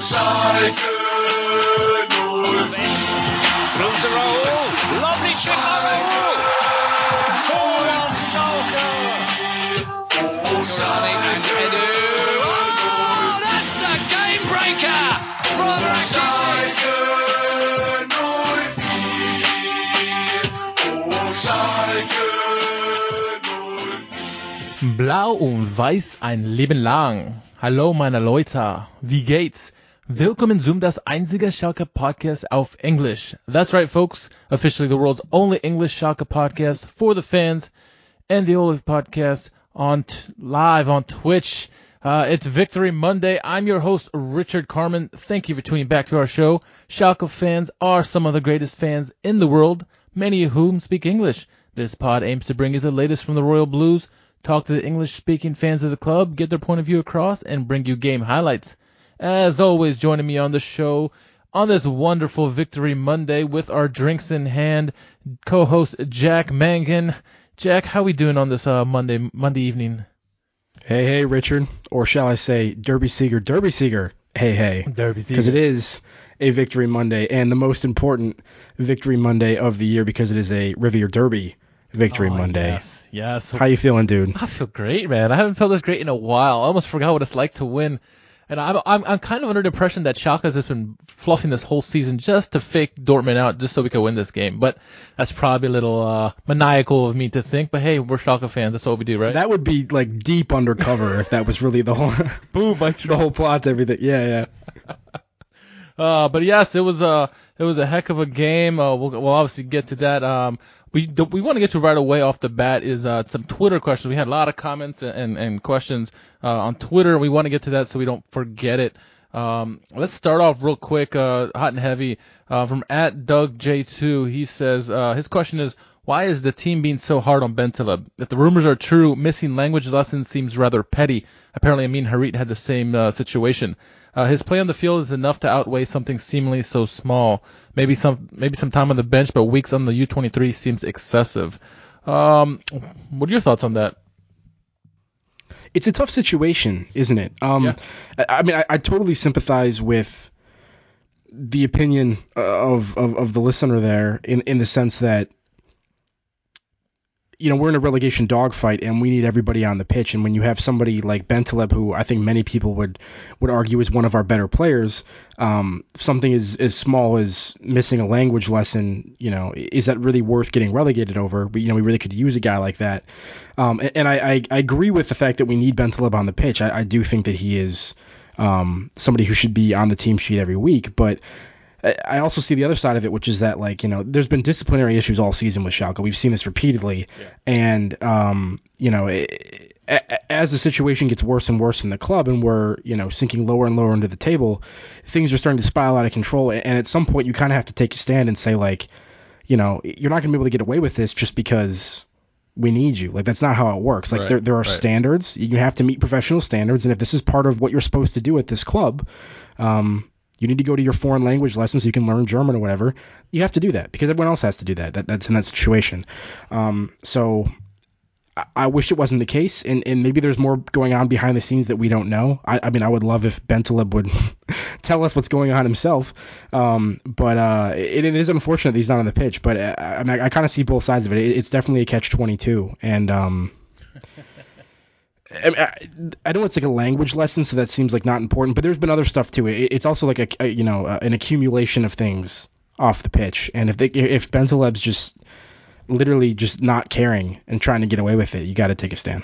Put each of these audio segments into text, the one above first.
Schalke 04. Through to Raul. Lovely chip by Raul. 4-1 Schalke. Sane and Edu. That's a game breaker from Rakitic. Schalke 04. Blau und Weiß ein Leben lang. Hallo meine Leute, wie geht's? Willkommen zum das einzige Schalke Podcast auf English. That's right folks, officially the world's only English Schalke podcast for the fans and the only podcast on live on Twitch. Uh, it's Victory Monday. I'm your host, Richard Carmen. Thank you for tuning back to our show. Schalke fans are some of the greatest fans in the world, many of whom speak English. This pod aims to bring you the latest from the Royal Blues, talk to the English speaking fans of the club, get their point of view across, and bring you game highlights. As always, joining me on the show on this wonderful Victory Monday with our drinks in hand, co-host Jack Mangan. Jack, how are we doing on this uh, Monday Monday evening? Hey, hey, Richard, or shall I say, Derbysieger, Derby Seeger. Hey, hey, Derby because it is a Victory Monday and the most important Victory Monday of the year because it is a Revierderby Victory Oh, Monday. Yes, yes. How you feeling, dude? I feel great, man. I haven't felt this great in a while. I almost forgot what it's like to win. And I'm, I'm, I'm kind of under the impression that Schalke has been fluffing this whole season just to fake Dortmund out just so we could win this game. But that's probably a little, uh, maniacal of me to think. But hey, we're Schalke fans. That's what we do, right? That would be like deep undercover if that was really the whole Boom, Mike the whole plot to everything. Yeah, yeah. Uh, but yes, it was a it was a heck of a game. Uh, we'll we'll obviously get to that. Um, we we want to get to right away off the bat is uh, some Twitter questions. We had a lot of comments and and questions uh, on Twitter. We want to get to that so we don't forget it. Um, let's start off real quick, uh, hot and heavy, uh, from at Doug J2. He says, uh, his question is, why is the team being so hard on Bentaleb? If the rumors are true, missing language lessons seems rather petty. Apparently, Amin Harit had the same uh, situation. His play on the field is enough to outweigh something seemingly so small. Maybe some, maybe some time on the bench, but weeks on the U23 seems excessive. Um, what are your thoughts on that? it's a tough situation, isn't it? Um, Yeah. I, I mean, I, I totally sympathize with the opinion of, of, of the listener there in, in the sense that, you know, we're in a relegation dogfight and we need everybody on the pitch. And when you have somebody like Bentaleb, who I think many people would, would argue is one of our better players, um, something as, as small as missing a language lesson, you know, is that really worth getting relegated over? But, you know, we really could use a guy like that. Um, and and I, I, I agree with the fact that we need Bentaleb on the pitch. I, I do think that he is um, somebody who should be on the team sheet every week. But I- I also see the other side of it, which is that like you know, there's been disciplinary issues all season with Schalke. We've seen this repeatedly, and um, you know, a- as the situation gets worse and worse in the club, and we're you know sinking lower and lower into the table, things are starting to spiral out of control. And at some point, you kind of have to take a stand and say like, you know, you're not going to be able to get away with this just because we need you. Like that's not how it works. Like Right, there there are right. standards. You have to meet professional standards, and if this is part of what you're supposed to do at this club, um, you need to go to your foreign language lessons so you can learn German or whatever. You have to do that because everyone else has to do that. that that's in that situation. Um, so I, I wish it wasn't the case, and, and maybe there's more going on behind the scenes that we don't know. I, I mean, I would love if Bentaleb would tell us what's going on himself. Um, but uh, it, it is unfortunate that he's not on the pitch. But uh, I, I, I kind of see both sides of it. it. It's definitely a catch twenty two, and um, I, know it's like a language lesson, so that seems like not important. But there's been other stuff too. It, it's also like a, a you know uh, an accumulation of things off the pitch, and if they, if Bentaleb's just literally just not caring and trying to get away with it, you got to take a stand.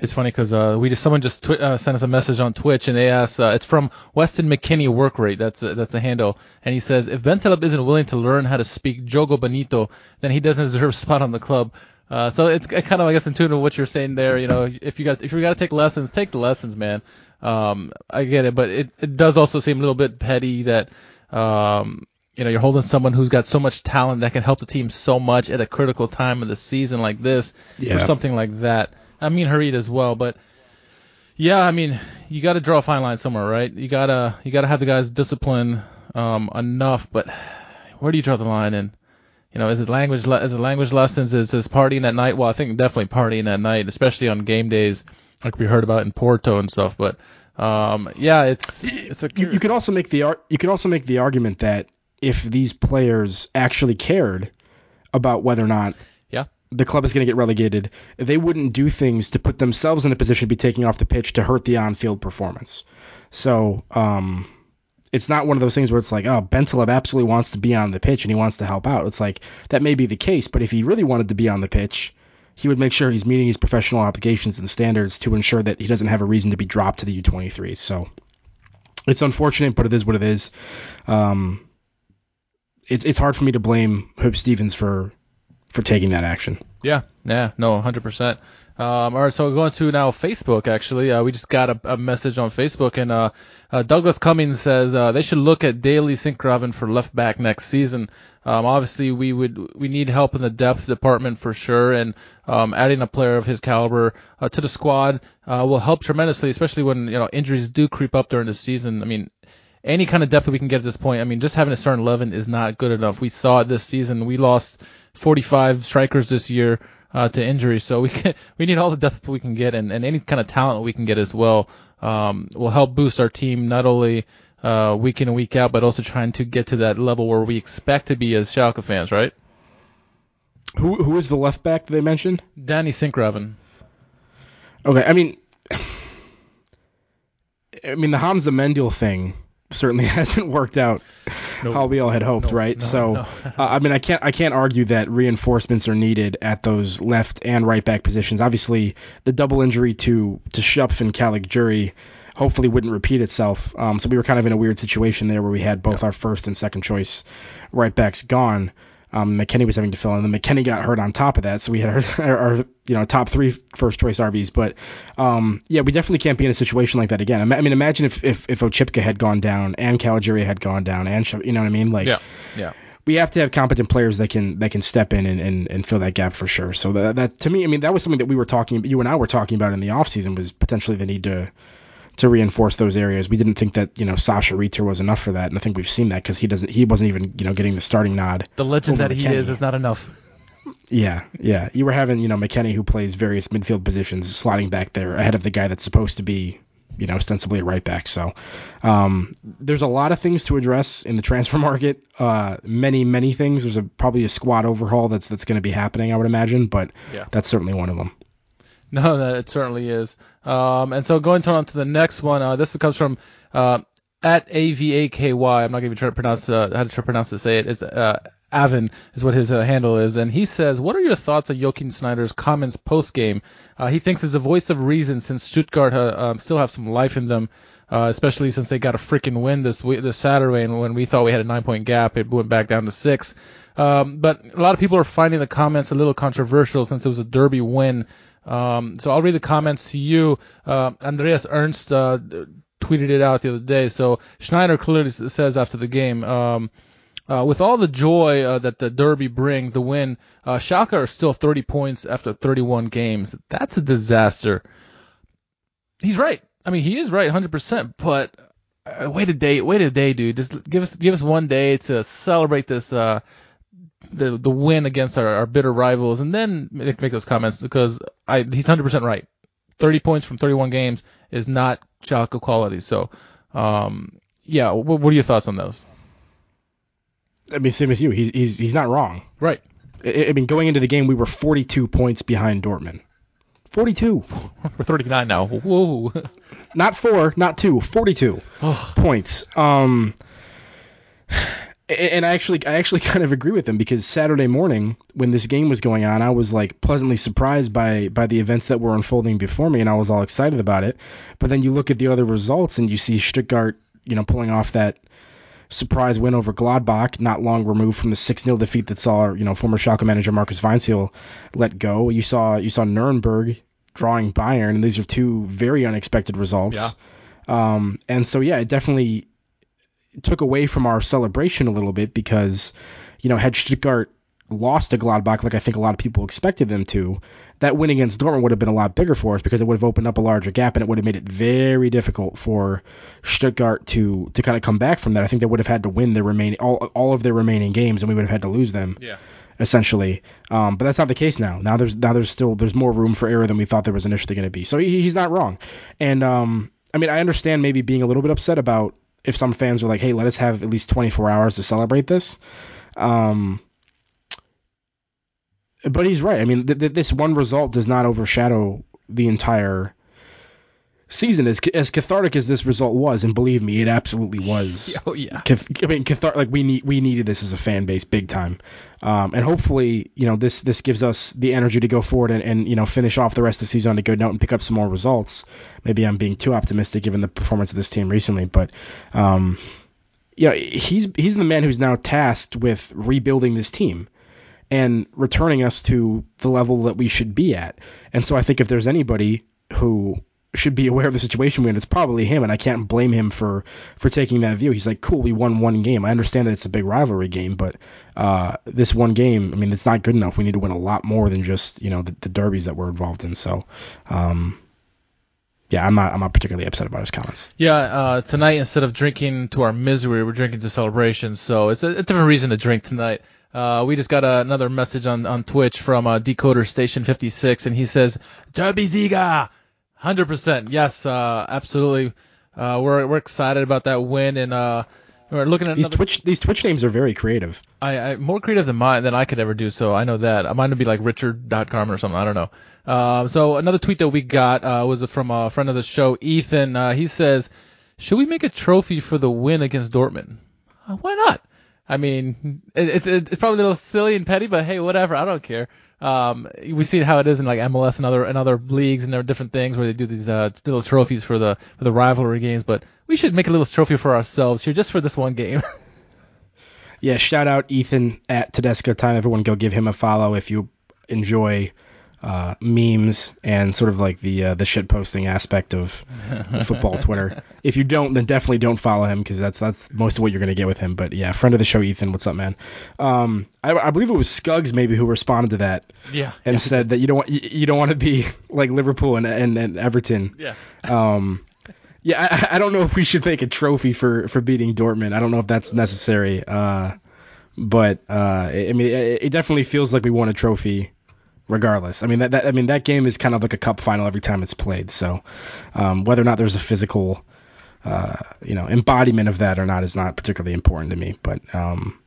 It's funny because uh, we just someone just twi- uh, sent us a message on Twitch and they asked uh, it's from Weston McKennie work rate that's uh, that's the handle and he says if Bentaleb isn't willing to learn how to speak Jogo Bonito then he doesn't deserve a spot on the club. Uh, so it's kind of I guess in tune with what you're saying there. You know if you got if you got to take lessons take the lessons man. Um, I get it but it it does also seem a little bit petty that um you know, you're holding someone who's got so much talent that can help the team so much at a critical time of the season like this Yeah. for something like that. I mean, Harit as well, but yeah, I mean, you got to draw a fine line somewhere, right? You gotta, you gotta have the guys discipline um, enough, but where do you draw the line? And you know, is it language? Le- is it language lessons? Is this partying at night? Well, I think definitely partying at night, especially on game days, like we heard about in Porto and stuff. But um, yeah, it's it's a You, you could also make the ar- you could also make the argument that if these players actually cared about whether or not yeah the club is going to get relegated, they wouldn't do things to put themselves in a position to be taking off the pitch to hurt the on-field performance. So, um, it's not one of those things where it's like, oh, Bentaleb absolutely wants to be on the pitch and he wants to help out. It's like that may be the case, but if he really wanted to be on the pitch, he would make sure he's meeting his professional obligations and standards to ensure that he doesn't have a reason to be dropped to the U23s. So it's unfortunate, but it is what it is. Um, it's it's hard for me to blame Huub Stevens for for taking that action. Yeah, yeah, no, hundred percent. Um, all right, so we're going to now Facebook. Actually, uh, we just got a, a message on Facebook, and uh, uh, Douglas Cummings says uh, they should look at Daley Sinkgraven for left back next season. Um, obviously, we would we need help in the depth department for sure, and um, adding a player of his caliber uh, to the squad uh, will help tremendously, especially when you know injuries do creep up during the season. I mean, any kind of depth that we can get at this point. I mean, just having a starting eleven is not good enough. We saw it this season. We lost 45 strikers this year uh, to injury, so we can, we need all the depth we can get, and, and any kind of talent we can get as well um, will help boost our team not only uh, week in and week out, but also trying to get to that level where we expect to be as Schalke fans, right? Who who is the left back they mentioned? Danny Sinkgraven. Okay, I mean, I mean the Hamza Mendyl thing certainly hasn't worked out No. how we all had hoped, No, right? no, so, no. uh, I mean, I can't I can't argue that reinforcements are needed at those left and right back positions. Obviously, the double injury to to Schöpf and Calic hopefully wouldn't repeat itself. Um, so we were kind of in a weird situation there where we had both our first and second choice right backs gone. Um, McKennie was having to fill in, and then McKennie got hurt on top of that, so we had our, our, our you know top three first choice RBs. But um, yeah, we definitely can't be in a situation like that again. I mean, imagine if if, if Oczipka had gone down and Caligiuri had gone down, and you know what I mean? Like, Yeah, yeah. we have to have competent players that can that can step in and, and, and fill that gap for sure. So that, that to me, I mean, that was something that we were talking, you and I were talking about in the offseason was potentially the need to to reinforce those areas. We didn't think that you know Sascha Riether was enough for that, and I think we've seen that because he doesn't he wasn't even you know getting the starting nod. The legend Over that he McKennie. is is not enough. Yeah, yeah. You were having you know McKennie who plays various midfield positions, sliding back there ahead of the guy that's supposed to be you know ostensibly a right back. So um, there's a lot of things to address in the transfer market. Uh, many many things. There's a probably a squad overhaul that's that's going to be happening. I would imagine, but Yeah. that's certainly one of them. No, that it certainly is. Um, and so going on to the next one, uh, this comes from uh, at AVAKY. I'm not going to try to pronounce uh, how to try to pronounce to say it. It's uh, Avin is what his uh, handle is, and he says, "What are your thoughts on Joachim Schneider's comments post game? Uh, he thinks is the voice of reason since Stuttgart uh, um, still have some life in them." Uh, especially since they got a freaking win this this Saturday, and when we thought we had a nine point gap, it went back down to six. Um, but a lot of people are finding the comments a little controversial since it was a derby win. Um, so I'll read the comments to you. Uh, Andreas Ernst uh, tweeted it out the other day. So Schneider clearly says after the game, um, uh, with all the joy uh, that the derby brings, the win, uh, Schalke are still 30 points after 31 games. That's a disaster. He's right. I mean, he is right 100%, but uh, wait a day, wait a day, dude. Just give us give us one day to celebrate this uh, the the win against our, our bitter rivals, and then make, make those comments because I he's 100% right. 30 points from 31 games is not Schalke quality. So, um, yeah, what, what are your thoughts on those? I mean, same as you. He's he's he's not wrong. Right. I, I mean, going into the game, we were 42 points behind Dortmund. 42, We're 39 now. Whoa. not four, not two, 42. Oh, points. Um, and I actually, I actually kind of agree with him because Saturday morning when this game was going on, I was like pleasantly surprised by by the events that were unfolding before me, and I was all excited about it. But then you look at the other results, and you see Stuttgart, you know, pulling off that surprise win over Gladbach, not long removed from the 6-0 defeat that saw, you know, former Schalke manager Marcus Weinzierl let go. You saw you saw Nuremberg drawing Bayern, and these are two very unexpected results. Yeah. Um, and so yeah, it definitely took away from our celebration a little bit because, you know, had Stuttgart lost to Gladbach like I think a lot of people expected them to, that win against Dortmund would have been a lot bigger for us because it would have opened up a larger gap and it would have made it very difficult for Stuttgart to to kind of come back from that. I think they would have had to win their remaining all all of their remaining games and we would have had to lose them yeah. essentially. Um, but that's not the case now. Now there's now there's still there's more room for error than we thought there was initially going to be. So he, he's not wrong. And um, I mean, I understand maybe being a little bit upset about if some fans are like, "Hey, let us have at least 24 hours to celebrate this." Um, but he's right. I mean, th- th- this one result does not overshadow the entire season. As as cathartic as this result was, and believe me, it absolutely was. Oh yeah. Cath- I mean, cathar- like we need we needed this as a fan base big time, um, and hopefully, you know, this this gives us the energy to go forward and, and you know finish off the rest of the season on a good note and pick up some more results. Maybe I'm being too optimistic given the performance of this team recently, but um, you know, he's he's the man who's now tasked with rebuilding this team and returning us to the level that we should be at. And so I think if there's anybody who should be aware of the situation we're in, it's probably him, and I can't blame him for for taking that view. He's like, cool, we won one game. I understand that it's a big rivalry game, but uh, this one game, I mean, it's not good enough. We need to win a lot more than just you know the, the derbies that we're involved in. So. Um, yeah, I'm not. I'm not particularly upset about his comments. Yeah, uh, tonight instead of drinking to our misery, we're drinking to celebration. So it's a, a different reason to drink tonight. Uh, we just got a, another message on, on Twitch from uh, Decoder Station 56, and he says, Derby Ziga! 100%. Yes, uh, absolutely. Uh, we're, we're excited about that win, and uh, we're looking at These another, Twitch these Twitch names are very creative. I, I more creative than mine than I could ever do. So I know that mine would be like Richard.com or something. I don't know. Um, so another tweet that we got uh, was from a friend of the show, Ethan. Uh, he says, "Should we make a trophy for the win against Dortmund? Uh, why not? I mean, it, it, it's probably a little silly and petty, but hey, whatever. I don't care. Um, we see how it is in like MLS and other and other leagues and there are different things where they do these uh, little trophies for the for the rivalry games. But we should make a little trophy for ourselves here, just for this one game." Yeah, shout out Ethan at Tedesco Time. Everyone go give him a follow if you enjoy uh, memes and sort of like the uh, the shit posting aspect of football Twitter. If you don't, then definitely don't follow him because that's that's most of what you're gonna get with him. But yeah, friend of the show, Ethan. What's up, man? Um, I, I believe it was Scuggs maybe who responded to that yeah. and said that you don't want you, you don't want to be like Liverpool and, and, and Everton. Yeah. Um, yeah, I, I don't know if we should make a trophy for, for beating Dortmund. I don't know if that's necessary. Uh, but uh, I I mean, it, it definitely feels like we won a trophy, regardless. I mean, that, that I mean that game is kind of like a cup final every time it's played. So, um, whether or not there's a physical, uh, you know, embodiment of that or not is not particularly important to me. But um,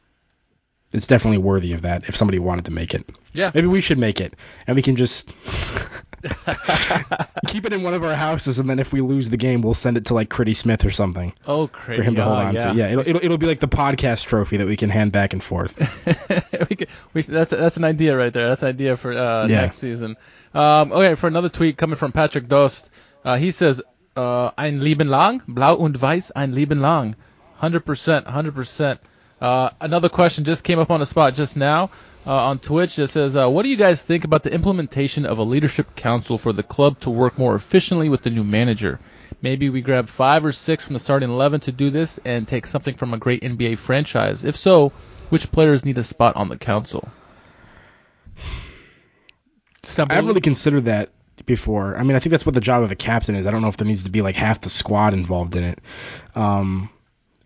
it's definitely worthy of that if somebody wanted to make it. Yeah. Maybe we should make it, and we can just keep it in one of our houses, and then if we lose the game, we'll send it to like Critty Smith or something Oh, crazy. for him to hold on yeah. to. Yeah, it'll, it'll it'll be like the podcast trophy that we can hand back and forth. we could, we, that's that's an idea right there. That's an idea for uh, Yeah. next season. Um, okay, for another tweet coming from Patrick Dost, uh, he says, uh, "Ein Leben lang, blau und weiß, ein Leben lang." Hundred percent, hundred percent. Uh, another question just came up on the spot just now uh, on Twitch. It says, uh, "What do you guys think about the implementation of a leadership council for the club to work more efficiently with the new manager? Maybe we grab five or six from the starting eleven to do this and take something from a great NBA franchise. If so, which players need a spot on the council?" I haven't really considered that before. I mean, I think that's what the job of a captain is. I don't know if there needs to be like half the squad involved in it. Um,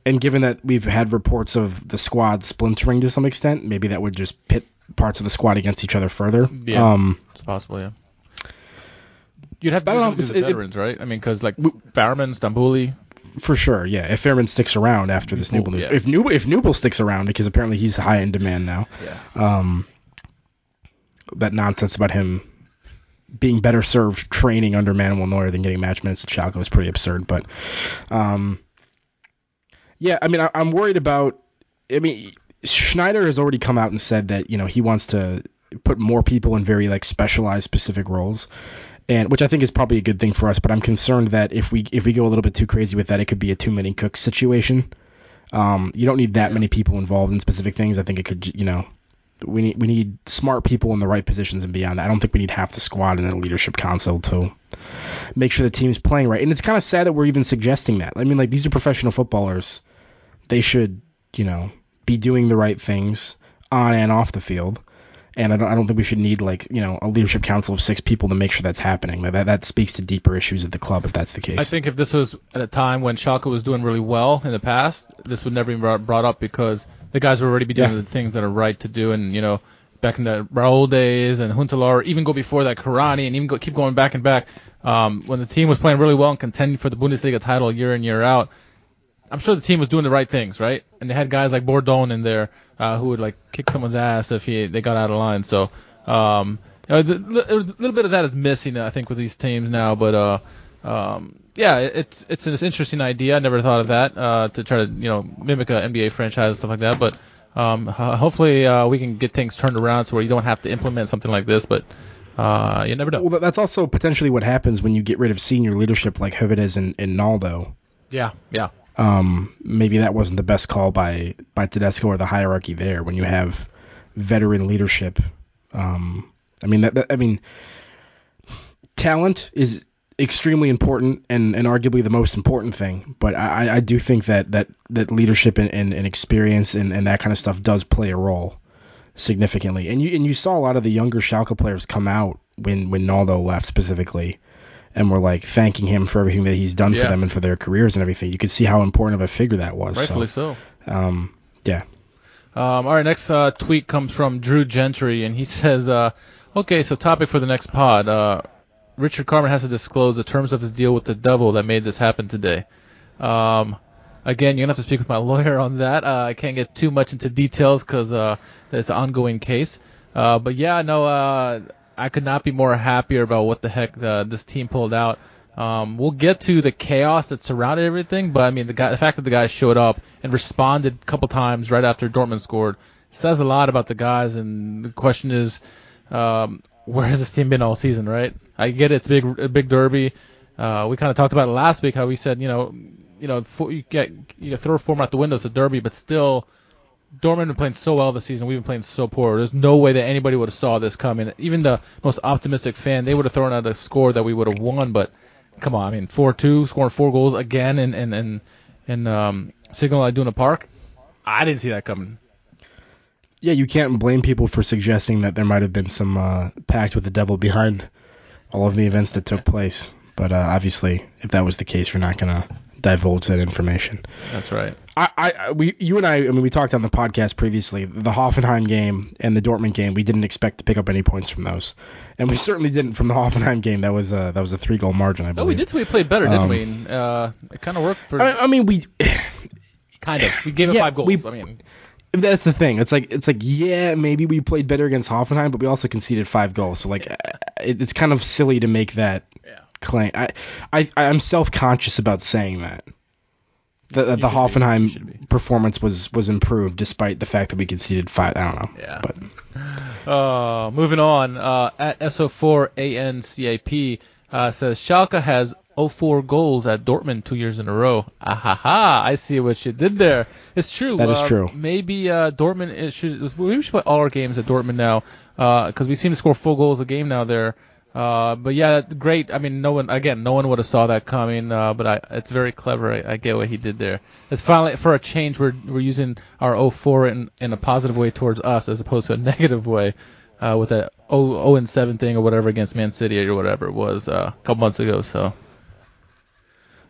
and given that we've had reports of the squad splintering to some extent, maybe that would just pit parts of the squad against each other further. Yeah. Um, It's possible, yeah. You'd have to do know, something to it's- the it- veterans, right? I mean, because like Farman, Stambouli, for sure, yeah. If Fairman sticks around after this Nübel news, yeah. if Nübel, if Nübel sticks around because apparently he's high in demand now. yeah, um, that nonsense about him being better served training under Manuel Neuer than getting match minutes at Schalke was pretty absurd. But um, yeah, I mean, I, I'm worried about. I mean, Schneider has already come out and said that you know he wants to put more people in very like specialized specific roles. And which I think is probably a good thing for us, but I'm concerned that if we if we go a little bit too crazy with that, it could be a too many cooks situation. Um, you don't need that many people involved in specific things. I think it could, you know, we need we need smart people in the right positions and beyond that. I don't think we need half the squad in the leadership council to make sure the team's playing right. And it's kind of sad that we're even suggesting that. I mean, like these are professional footballers. They should, you know, be doing the right things on and off the field. And I don't, I don't think we should need like you know a leadership council of six people to make sure that's happening. That that speaks to deeper issues of the club if that's the case. I think if this was at a time when Schalke was doing really well in the past, this would never be brought, brought up because the guys would already be doing Yeah. the things that are right to do, and you know, back in the Raul days and Huntelaar, even go before that Kuranyi, and even go, keep going back and back. Um, when the team was playing really well and contending for the Bundesliga title year in year out, I'm sure the team was doing the right things, right? And they had guys like Bordon in there uh, who would like kick someone's ass if he they got out of line. So um, you know, the, a little bit of that is missing, I think, with these teams now. But uh, um, yeah, it's it's an interesting idea. I never thought of that uh, to try to you know mimic a NBA franchise and stuff like that. But um, ho- hopefully uh, we can get things turned around so where you don't have to implement something like this. But uh, you never know. Well, that's also potentially what happens when you get rid of senior leadership like Höwedes and, and Naldo. Yeah, yeah. Um, maybe that wasn't the best call by by Tedesco or the hierarchy there when you have veteran leadership. Um, I mean that, that I mean talent is extremely important and, and arguably the most important thing. But I, I do think that that, that leadership and, and, and experience and, and that kind of stuff does play a role significantly. And you and you saw a lot of the younger Schalke players come out when when Naldo left specifically and were like thanking him for everything that he's done for them and for their careers and everything. You could see how important of a figure that was. Rightfully so, so. um, yeah. Um, all right, next uh, tweet comes from Drew Gentry, and he says, uh, "Okay, so topic for the next pod. Uh, Richard Carmen has to disclose the terms of his deal with the devil that made this happen today. Um, again, you're gonna have to speak with my lawyer on that. Uh, I can't get too much into details because uh, it's an ongoing case. Uh, but yeah, no, uh, I could not be more happier about what the heck uh, this team pulled out. Um, we'll get to the chaos that surrounded everything, but I mean the guy, the fact that the guys showed up and responded a couple times right after Dortmund scored says a lot about the guys. And the question is, um, where has this team been all season? Right? I get it, it's big, a big derby. Uh, we kind of talked about it last week how we said, you know, you know, for, you get you throw a form out the window, it's a derby, but still, Dortmund been playing so well this season. We've been playing so poor. There's no way that anybody would have saw this coming. Even the most optimistic fan, they would have thrown out a score that we would have won. But come on, I mean, four-two, scoring four goals again, and and and and um, Signal Iduna Park. I didn't see that coming. Yeah, you can't blame people for suggesting that there might have been some uh, pact with the devil behind all of the events that took place. But uh, obviously, if that was the case, we're not gonna divulge that information. That's right. I, I, I- we, you and I, I mean, we talked on the podcast previously. The Hoffenheim game and the Dortmund game, we didn't expect to pick up any points from those, and we certainly didn't from the Hoffenheim game. That was a that was a three goal margin, I No, believe. we did. We played better, didn't Um, we? And, uh, it kind of worked for I, I mean, we. kind of. We gave it five goals. we- I mean, That's the thing. It's like it's like yeah, maybe we played better against Hoffenheim, but we also conceded five goals. So like, uh, it, it's kind of silly to make that yeah. Claim. I, I I'm self conscious about saying that. That, that You the. You should Hoffenheim performance was was improved despite the fact that we conceded five. I don't know. Yeah. But Uh, moving on, uh, at SO4ANCAP uh, says Schalke has 04 goals at Dortmund two years in a row. Ah ha ha! I see what you did there. It's true. That is uh, true. Maybe uh, Dortmund it should. Maybe we should play all our games at Dortmund now because we seem to score four goals a game now there. Uh, but yeah, great. I mean, no one again, no one would have saw that coming. Uh, but I, it's very clever. I, I get what he did there. It's finally for a change. We're we're using our 04 in in a positive way towards us as opposed to a negative way. Uh, with that 0, 0 and 7 thing or whatever against Man City or whatever it was uh, a couple months ago. So.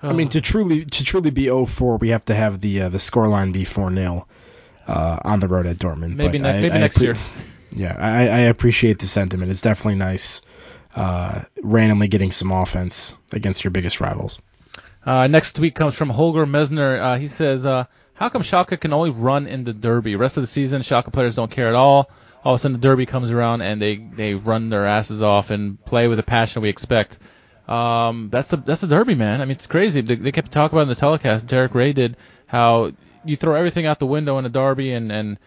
I mean, to truly to truly be 0-4, we have to have the uh, the scoreline be 4 0 uh, on the road at Dortmund. maybe ne- I- maybe next appre- year. Yeah, I, I appreciate the sentiment. It's definitely nice uh, randomly getting some offense against your biggest rivals. Uh, next tweet comes from Holger Mesner. Uh, he says, uh, "How come Schalke can only run in the Derby? Rest of the season, Schalke players don't care at all. All of a sudden, the Derby comes around and they they run their asses off and play with the passion we expect. Um, that's the that's the Derby, man. I mean, it's crazy. They, they kept talking about in the telecast. Derek Ray did how you throw everything out the window in a Derby and and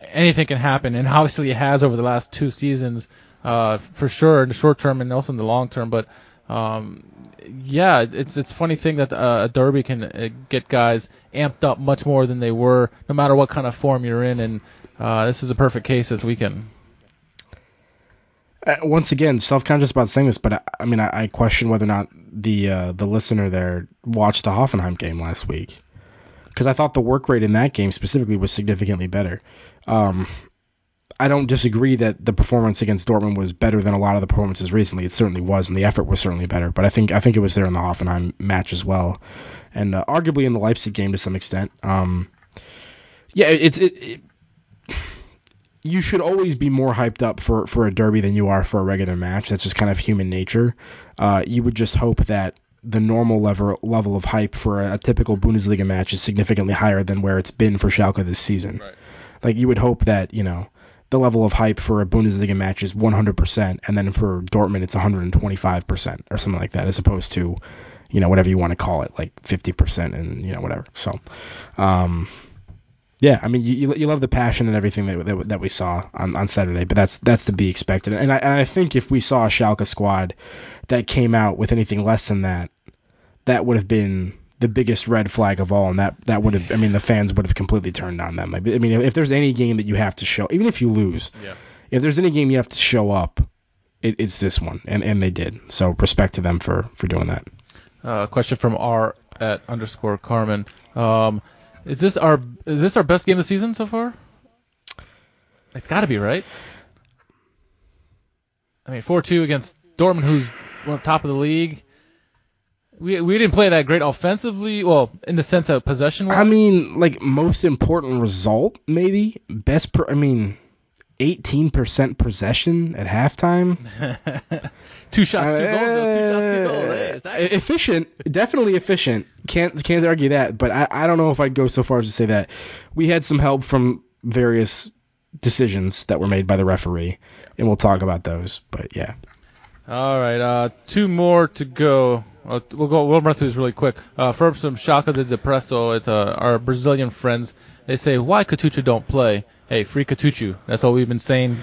anything can happen, and obviously it has over the last two seasons, uh, for sure in the short term and also in the long term. But um, yeah, it's it's funny thing that uh, a derby can uh, get guys amped up much more than they were, no matter what kind of form you're in. And uh, this is a perfect case this weekend. Uh, once again, self-conscious about saying this, but I, I mean, I, I question whether or not the uh, the listener there watched the Hoffenheim game last week because I thought the work rate in that game specifically was significantly better. Um, I don't disagree that the performance against Dortmund was better than a lot of the performances recently. It certainly was, and the effort was certainly better. But I think I think it was there in the Hoffenheim match as well, and uh, arguably in the Leipzig game to some extent. Um, yeah, it's it, it you should always be more hyped up for, for a derby than you are for a regular match. That's just kind of human nature. Uh, you would just hope that the normal level level of hype for a, a typical Bundesliga match is significantly higher than where it's been for Schalke this season. Right. Like you would hope that you know the level of hype for a Bundesliga match is 100%, and then for Dortmund it's 125% or something like that, as opposed to you know whatever you want to call it, like 50% and you know whatever. So. Um, yeah, I mean, you, you love the passion and everything that, that, that we saw on, on Saturday, but that's that's to be expected. And I, and I think if we saw a Schalke squad that came out with anything less than that, that would have been the biggest red flag of all, and that that would have, I mean, the fans would have completely turned on them. I mean, if there's any game that you have to show, even if you lose, Yeah. if there's any game you have to show up, it, it's this one, and and they did. So respect to them for for doing that. Uh, question from R at underscore Carmen. Um, is this our is this our best game of the season so far? It's got to be right. I mean, four two against Dortmund, who's top of the league. We we didn't play that great offensively. Well, in the sense of possession. I mean, like most important result, maybe best. Per, I mean, eighteen percent possession at halftime. two shots, two goals. Though. Two shots, two goals. Hey, Uh, efficient, definitely efficient. Can't can't argue that. But I, I don't know if I'd go so far as to say that we had some help from various decisions that were made by the referee, and we'll talk about those. But yeah, All right, uh, two more to go. Uh, we'll go. We'll run through this really quick. Uh, first, from Shaka de Depresso. It's uh, our Brazilian friends. They say, "Why Kutucu don't play?" Hey, free Kutucu. That's all we've been saying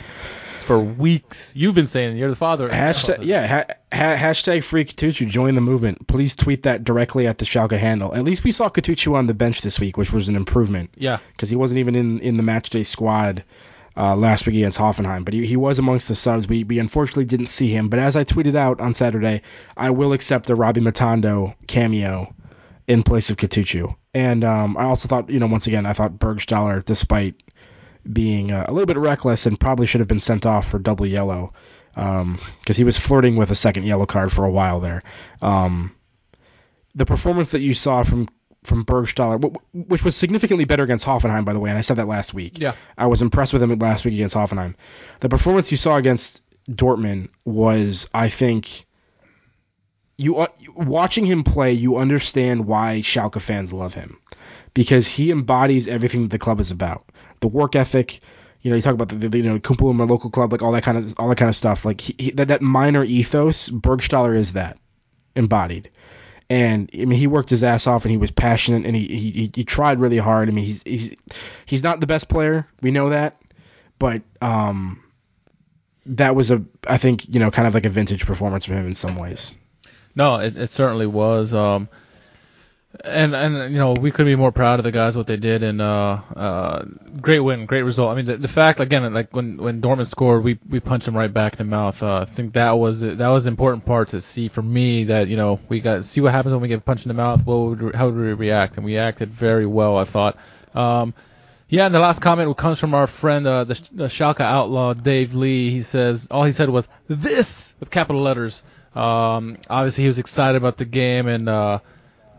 for weeks. You've been saying. You're the father. hashtag yeah ha, ha, hashtag free Kutucu. Join the movement. Please tweet that directly at the Schalke handle. At least we saw Kutucu on the bench this week, which was an improvement. Yeah. because he wasn't even in in the matchday squad uh, last week against Hoffenheim, but he, he was amongst the subs. We we unfortunately didn't see him, but as I tweeted out on Saturday, I will accept a Rabbi Matondo cameo in place of Kutucu. And um, I also thought, you know, once again, I thought Burgstaller, despite being uh, a little bit reckless and probably should have been sent off for double yellow, because he was flirting with a second yellow card for a while there. Um, the performance that you saw from from Burgstaller, which was significantly better against Hoffenheim, by the way, and I said that last week. Yeah. I was impressed with him last week against Hoffenheim. The performance you saw against Dortmund was, I think, you uh, watching him play, you understand why Schalke fans love him because he embodies everything that the club is about. The work ethic, you know, you talk about the, the you know Kumpel in my local club, like all that kind of all that kind of stuff. Like he, he, that that miner ethos, Burgstaller is that embodied. And I mean, he worked his ass off, and he was passionate, and he he, he tried really hard. I mean, he's he's he's not the best player, we know that, but um, that was a I think you know kind of like a vintage performance for him in some ways. No, it, it certainly was. Um, and and you know we couldn't be more proud of the guys what they did and uh, uh, great win, great result. I mean the, the fact again like when when Dortmund scored, we we punched them right back in the mouth. Uh, I think that was that was the important part to see for me that you know we got see what happens when we get punched in the mouth. What would, how would we react? And we acted very well, I thought. Um, yeah, and the last comment comes from our friend, uh, the, the Schalke outlaw, Dave Lee. He says, all he said was, this, with capital letters. Um, obviously, he was excited about the game, and uh,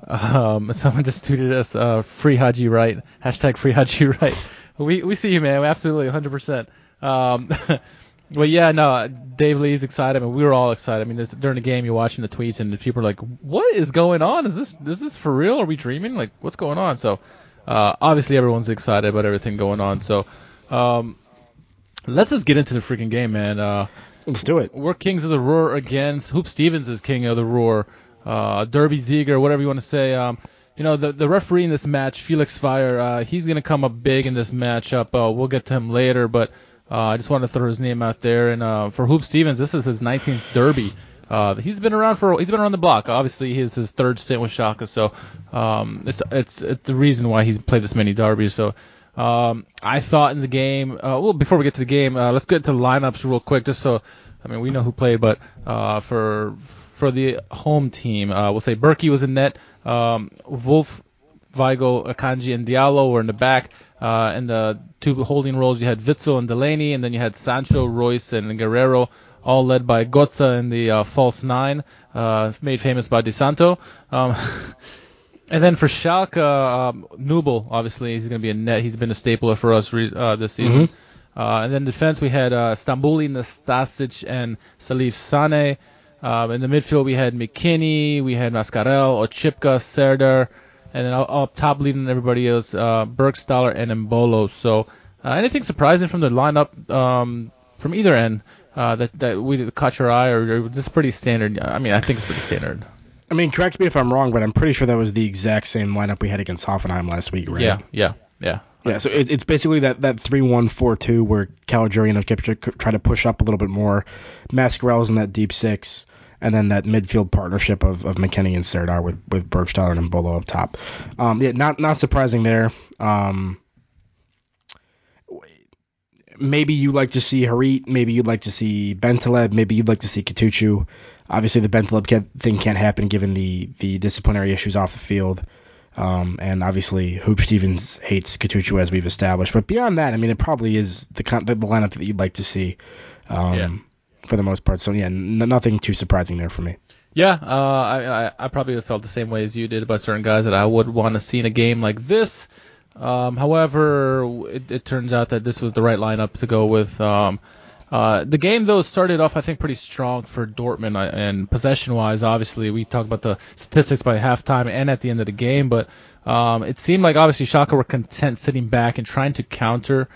um, someone just tweeted us, uh, free Harit, hashtag free Harit. We, we see you, man, We absolutely, 100%. Um, but yeah, no, Dave Lee's excited, and we were all excited. I mean, this, during the game, you're watching the tweets, and people are like, what is going on? Is this, is this for real? Are we dreaming? Like, what's going on? So, uh, obviously everyone's excited about everything going on. So, um, let's just get into the freaking game, man. Uh, Let's do it. we're kings of the roar against Huub Stevens is king of the roar. Uh, Derby Ziegler, whatever you want to say. Um, you know, the, the referee in this match, Felix Zwayer, uh, he's going to come up big in this matchup. Uh, we'll get to him later, but uh, I just wanted to throw his name out there. And uh, for Huub Stevens, this is his 19th Derby. Uh, he's been around for he's been around the block. Obviously, he's his third stint with Schalke, so um, it's it's it's the reason why he's played this many derbies. So um, I thought in the game. Well, before we get to the game, let's get to the lineups real quick, just so I mean we know who played, but for for the home team, uh, we'll say Bürki was in net. Um, Wolf, Weigel, Akanji, and Diallo were in the back. Uh, in the two holding roles, you had Witsel and Delaney, and then you had Sancho, Reus, and Guerreiro, all led by Götze in the uh, false nine, uh, made famous by De Santo. Um, and then for Schalke, um, Nubel, obviously, he's going to be a net. He's been a stapler for us re- uh, this season. Uh, and then defense, we had uh, Stambouli, Nastasic, and Salif Sane. Um, in the midfield, we had McKennie, we had Mascarell, Oczipka, Serdar, and then up- top leading everybody else, uh, Burgstaller and Embolo. So uh, anything surprising from the lineup um, from either end uh, that that we caught your eye, or, or was this pretty standard? I mean, I think it's pretty standard. I mean, correct me if I'm wrong, but I'm pretty sure that was the exact same lineup we had against Hoffenheim last week, right? Yeah, yeah, yeah. Yeah, so it, it's basically that that three one four two where Caligiuri and Kipchak try to push up a little bit more. Mascarell's in that deep six, and then that midfield partnership of, of McKennie and Serdar with with Burgstaller and Embolo up top. Um, yeah, not not surprising there. Um, maybe you'd like to see Harit, maybe you'd like to see Bentaleb, maybe you'd like to see Kutucu. Obviously, the Bentaleb thing can't happen given the the disciplinary issues off the field. Um, and obviously, Huub Stevens hates Kutucu as we've established. But beyond that, I mean, it probably is the the lineup that you'd like to see um. For the most part. So yeah, n- nothing too surprising there for me. Yeah, uh, I, I I probably felt the same way as you did about certain guys that I would want to see in a game like this. Um, however, it, it turns out that this was the right lineup to go with. Um, uh, the game though started off I think pretty strong for Dortmund uh, and possession wise. Obviously, we talked about the statistics by halftime and at the end of the game, but um, it seemed like obviously Schalke were content sitting back and trying to counter.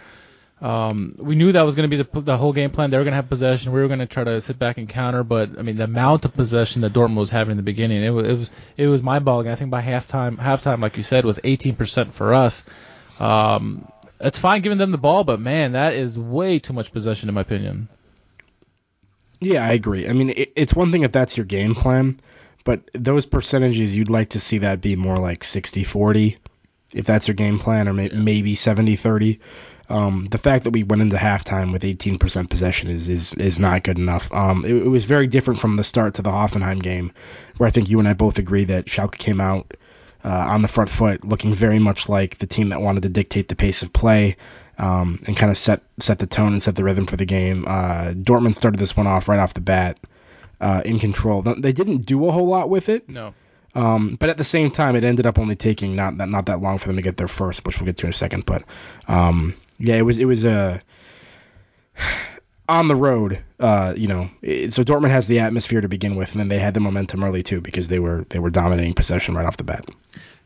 Um, we knew that was going to be the, the whole game plan. They were going to have possession. We were going to try to sit back and counter. But I mean, the amount of possession that Dortmund was having in the beginning, it was it was, it was mind-boggling. I think by halftime, halftime, like you said, was 18% for us. Um, it's fine giving them the ball, but man, that is way too much possession in my opinion. Yeah, I agree. I mean, it, it's one thing if that's your game plan, but those percentages, you'd like to see that be more like 60-40, if that's your game plan, or may, maybe 70-30. Um, the fact that we went into halftime with 18% possession is is, is not good enough. Um, it, it was very different from the start to the Hoffenheim game, where I think you and I both agree that Schalke came out uh, on the front foot, looking very much like the team that wanted to dictate the pace of play um, and kind of set set the tone and set the rhythm for the game. Uh, Dortmund started this one off right off the bat uh, in control. They didn't do a whole lot with it, No. um, but at the same time, it ended up only taking not that not that long for them to get their first, which we'll get to in a second. But um, yeah, it was it was a on the road. Uh, you know, it, so Dortmund has the atmosphere to begin with, and then they had the momentum early too because they were they were dominating possession right off the bat.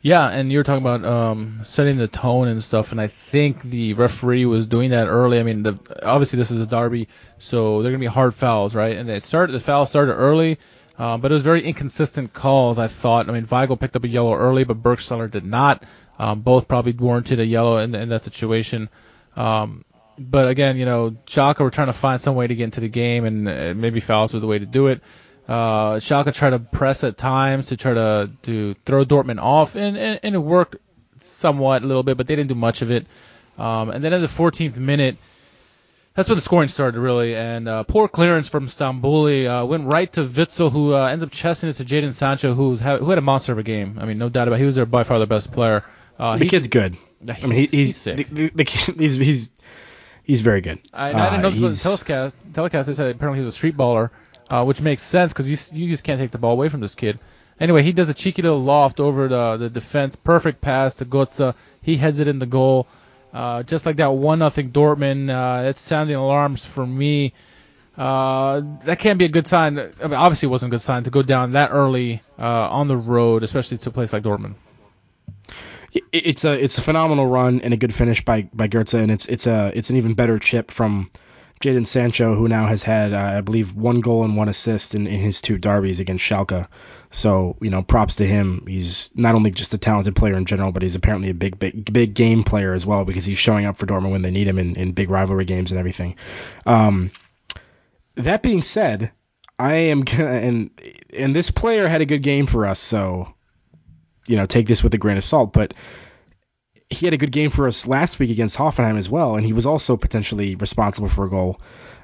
Yeah, and you were talking about um, setting the tone and stuff, and I think the referee was doing that early. I mean, the, obviously this is a derby, so they're gonna be hard fouls, right? And it started the foul started early, uh, but it was very inconsistent calls. I thought. I mean, Weigel picked up a yellow early, but Burgstaller did not. Um, both probably warranted a yellow in, in that situation. Um, but again, you know, Schalke were trying to find some way to get into the game, and uh, maybe fouls were the way to do it. Uh, Schalke tried to press at times to try to to throw Dortmund off, and, and, and it worked somewhat a little bit, but they didn't do much of it. Um, and then in the 14th minute, that's when the scoring started really, and uh, poor clearance from Stambouli uh, went right to Witsel, who uh, ends up chesting it to Jadon Sancho, who's ha- who had a monster of a game. I mean, no doubt about. it. He was their by far their best player. Uh, The he- kid's good. I mean, he, he's- he's he's sick. the, the, the he's he's he's very good. I, I didn't know Uh, this was he's- telecast. Telecast they said apparently he was a street baller, uh, which makes sense because you you just can't take the ball away from this kid. Anyway, he does a cheeky little loft over the the defense, perfect pass to Götze. He heads it in the goal, uh, just like that one nothing Dortmund. Uh, it's sounding alarms for me. Uh, that can't be a good sign. I mean, obviously, it wasn't a good sign to go down that early uh, on the road, especially to a place like Dortmund. It- it's a it's a phenomenal run and a good finish by by Goetze, and it's it's a it's an even better chip from Jadon Sancho, who now has had uh, I believe one goal and one assist in, in his two derbies against Schalke. So you know, props to him. He's not only just a talented player in general, but he's apparently a big big big game player as well because he's showing up for Dortmund when they need him in, in big rivalry games and everything. Um, that being said, I am gonna and and this player had a good game for us, so you know take this with a grain of salt, but he had a good game for us last week against Hoffenheim as well, and he was also potentially responsible for a goal.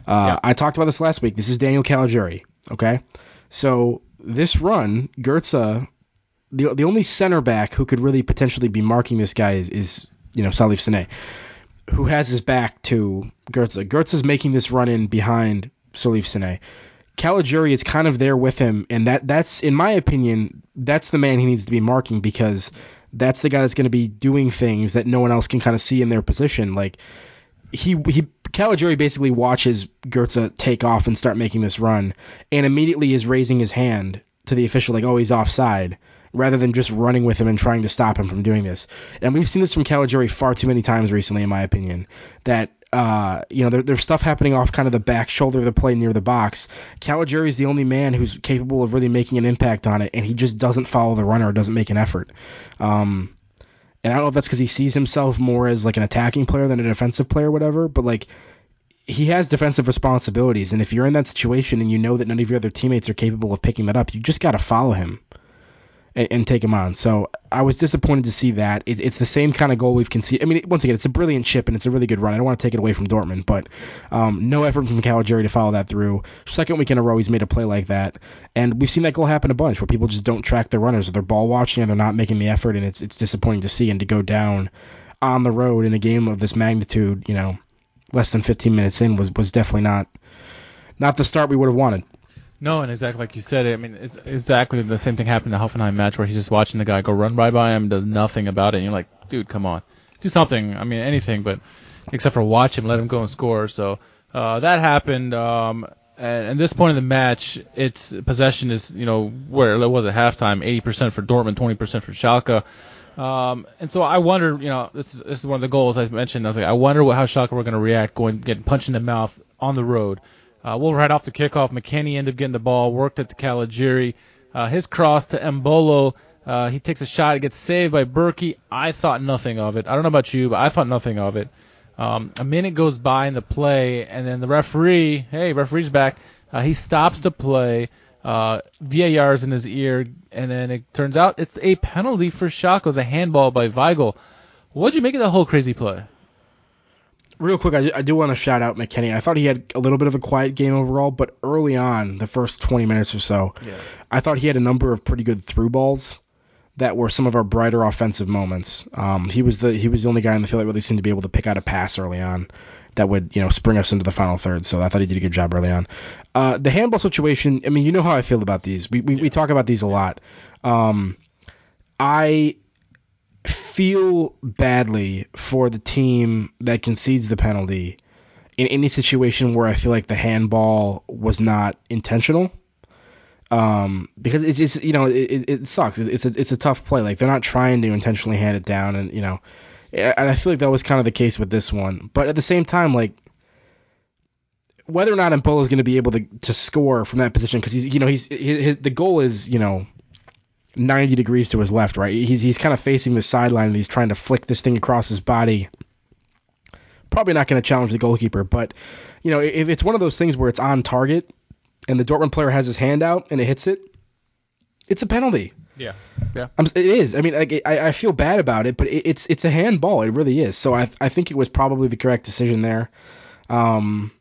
Uh, Yeah. I talked about this last week. This is Daniel Caligiuri. Okay, so this run, Goetze, the the only center back who could really potentially be marking this guy is, is you know Salif Sane, who has his back to Goetze. Goetze is making this run in behind Salif Sane. Caligiuri is kind of there with him, and that that's in my opinion that's the man he needs to be marking because that's the guy that's going to be doing things that no one else can kind of see in their position. Like he he Caligiuri basically watches Goetze take off and start making this run, and immediately is raising his hand to the official like, oh, he's offside, rather than just running with him and trying to stop him from doing this. And we've seen this from Caligiuri far too many times recently, in my opinion, that. Uh, you know, there, there's stuff happening off kind of the back shoulder of the play near the box. Caligiuri is the only man who's capable of really making an impact on it, and he just doesn't follow the runner doesn't make an effort. Um, and I don't know if that's because he sees himself more as like an attacking player than a defensive player, or whatever. But like, he has defensive responsibilities, and if you're in that situation and you know that none of your other teammates are capable of picking that up, you just got to follow him and, and, take him on. So I was disappointed to see that. It, it's the same kind of goal we've conceded. I mean, once again, it's a brilliant chip and it's a really good run. I don't want to take it away from Dortmund, but um, no effort from Caligiuri to follow that through. Second week in a row, he's made a play like that, and we've seen that goal happen a bunch where people just don't track their runners, they're ball watching, and they're not making the effort, and it's it's disappointing to see and to go down on the road in a game of this magnitude. You know less than 15 minutes in was was definitely not not the start we would have wanted. No, and exactly like you said, I mean, it's exactly the same thing happened in the Hoffenheim match where he's just watching the guy go run right by him, does nothing about it, and you're like, dude, come on, do something. I mean, anything, but except for watch him, let him go and score. So uh, that happened. Um, and at this point in the match, its possession is, you know, where it was at halftime, 80% for Dortmund, 20% for Schalke. Um, and so I wonder, you know, this is, this is one of the goals I mentioned. I was like, I wonder what, how Schalke were going to react going getting punched in the mouth on the road. Uh, we'll right off the kickoff. McKennie ended up getting the ball, worked at the Caligiuri. Uh, his cross to Embolo. Uh, he takes a shot. It gets saved by Bürki. I thought nothing of it. I don't know about you, but I thought nothing of it. Um, a minute goes by in the play, and then the referee, hey, referee's back. Uh, he stops the play. Uh, VAR's in his ear, and then it turns out it's a penalty for Schalke. It was a handball by Weigl. What'd you make of that whole crazy play? Real quick, I, I do want to shout out McKennie. I thought he had a little bit of a quiet game overall, but early on, the first 20 minutes or so, Yeah. I thought he had a number of pretty good through balls that were some of our brighter offensive moments. Um, he was the he was the only guy in the field that really seemed to be able to pick out a pass early on that would you know spring us into the final third. So I thought he did a good job early on. Uh, the handball situation. I mean, you know how I feel about these. We we, we talk about these a lot. Um, I feel badly for the team that concedes the penalty in any situation where I feel like the handball was not intentional. Um, because it's just you know it, it sucks. It's a it's a tough play. Like they're not trying to intentionally hand it down, and you know, and I feel like that was kind of the case with this one. But at the same time, like whether or not Embolo is going to be able to, to score from that position, because he's you know he's the goal is you know 90 degrees to his left, right? He's he's kind of facing the sideline and he's trying to flick this thing across his body. Probably not going to challenge the goalkeeper, but you know if it's one of those things where it's on target and the Dortmund player has his hand out and it hits it, it's a penalty. Yeah, yeah. I'm, it is. I mean, like, I, I feel bad about it, but it, it's it's a handball. It really is. So I I think it was probably the correct decision there. Um,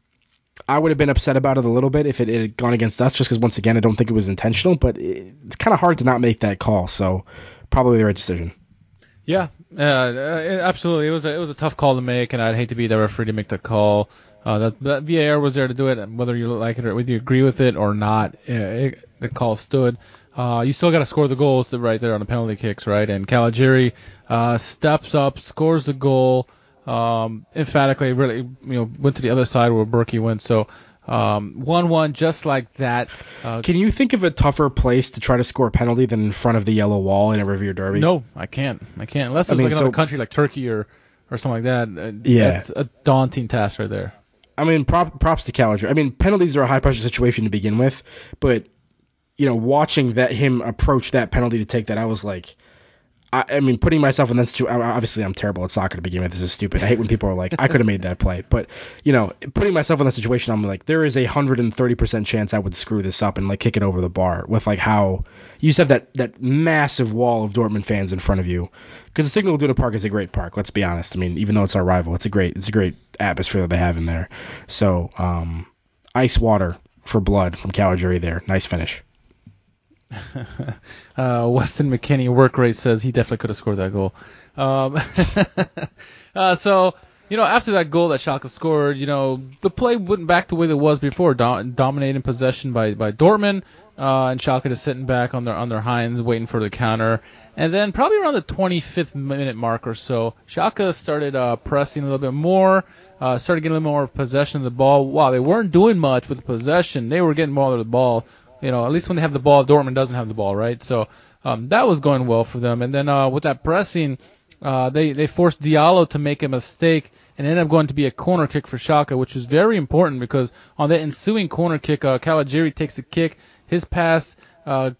I would have been upset about it a little bit if it, it had gone against us, just because once again I don't think it was intentional. But it, it's kind of hard to not make that call. So probably the right decision. Yeah, uh, uh, absolutely. It was a, it was a tough call to make, and I'd hate to be the referee to make the call. Uh, that, that VAR was there to do it, and whether you like it or whether you agree with it or not, uh, it, the call stood. Uh, you still got to score the goals right there on the penalty kicks, right? And Caligiuri uh, steps up, scores the goal, um, emphatically. Really, you know, went to the other side where Bürki went. So um, one-one, just like that. Uh, Can you think of a tougher place to try to score a penalty than in front of the yellow wall in a Revierderby? no, I can't. I can't unless I it's mean, like another so- country like Turkey or or something like that. Uh, Yeah. it's a daunting task right there. I mean, prop, props to Caligiuri. I mean, penalties are a high pressure situation to begin with, but you know, watching that him approach that penalty to take that, I was like, I, I mean, putting myself in that situation. Obviously, I'm terrible at soccer to begin with. This is stupid. I hate when people are like, I could have made that play, but you know, putting myself in that situation, I'm like, there is a hundred and thirty percent chance I would screw this up and like kick it over the bar with like how you just have that that massive wall of Dortmund fans in front of you. Because the Signal Iduna Park is a great park. Let's be honest. I mean, even though it's our rival, it's a great it's a great atmosphere that they have in there. So, um, ice water for blood from Caligiuri there. Nice finish. Uh, Weston McKennie work rate says he definitely could have scored that goal. Um, uh, so you know, after that goal that Schalke scored, you know, the play went back the way it was before, dom- dominating possession by by Dortmund, uh, and Schalke just sitting back on their on their hinds, waiting for the counter. And then probably around the 25th minute mark or so, Schalke started uh, pressing a little bit more, uh, started getting a little more possession of the ball. Wow, they weren't doing much with possession. They were getting more of the ball. You know, at least when they have the ball, Dortmund doesn't have the ball, right? So um, that was going well for them. And then uh, with that pressing, uh, they they forced Diallo to make a mistake and ended up going to be a corner kick for Schalke, which is very important because on that ensuing corner kick, uh, takes a kick. His pass uh,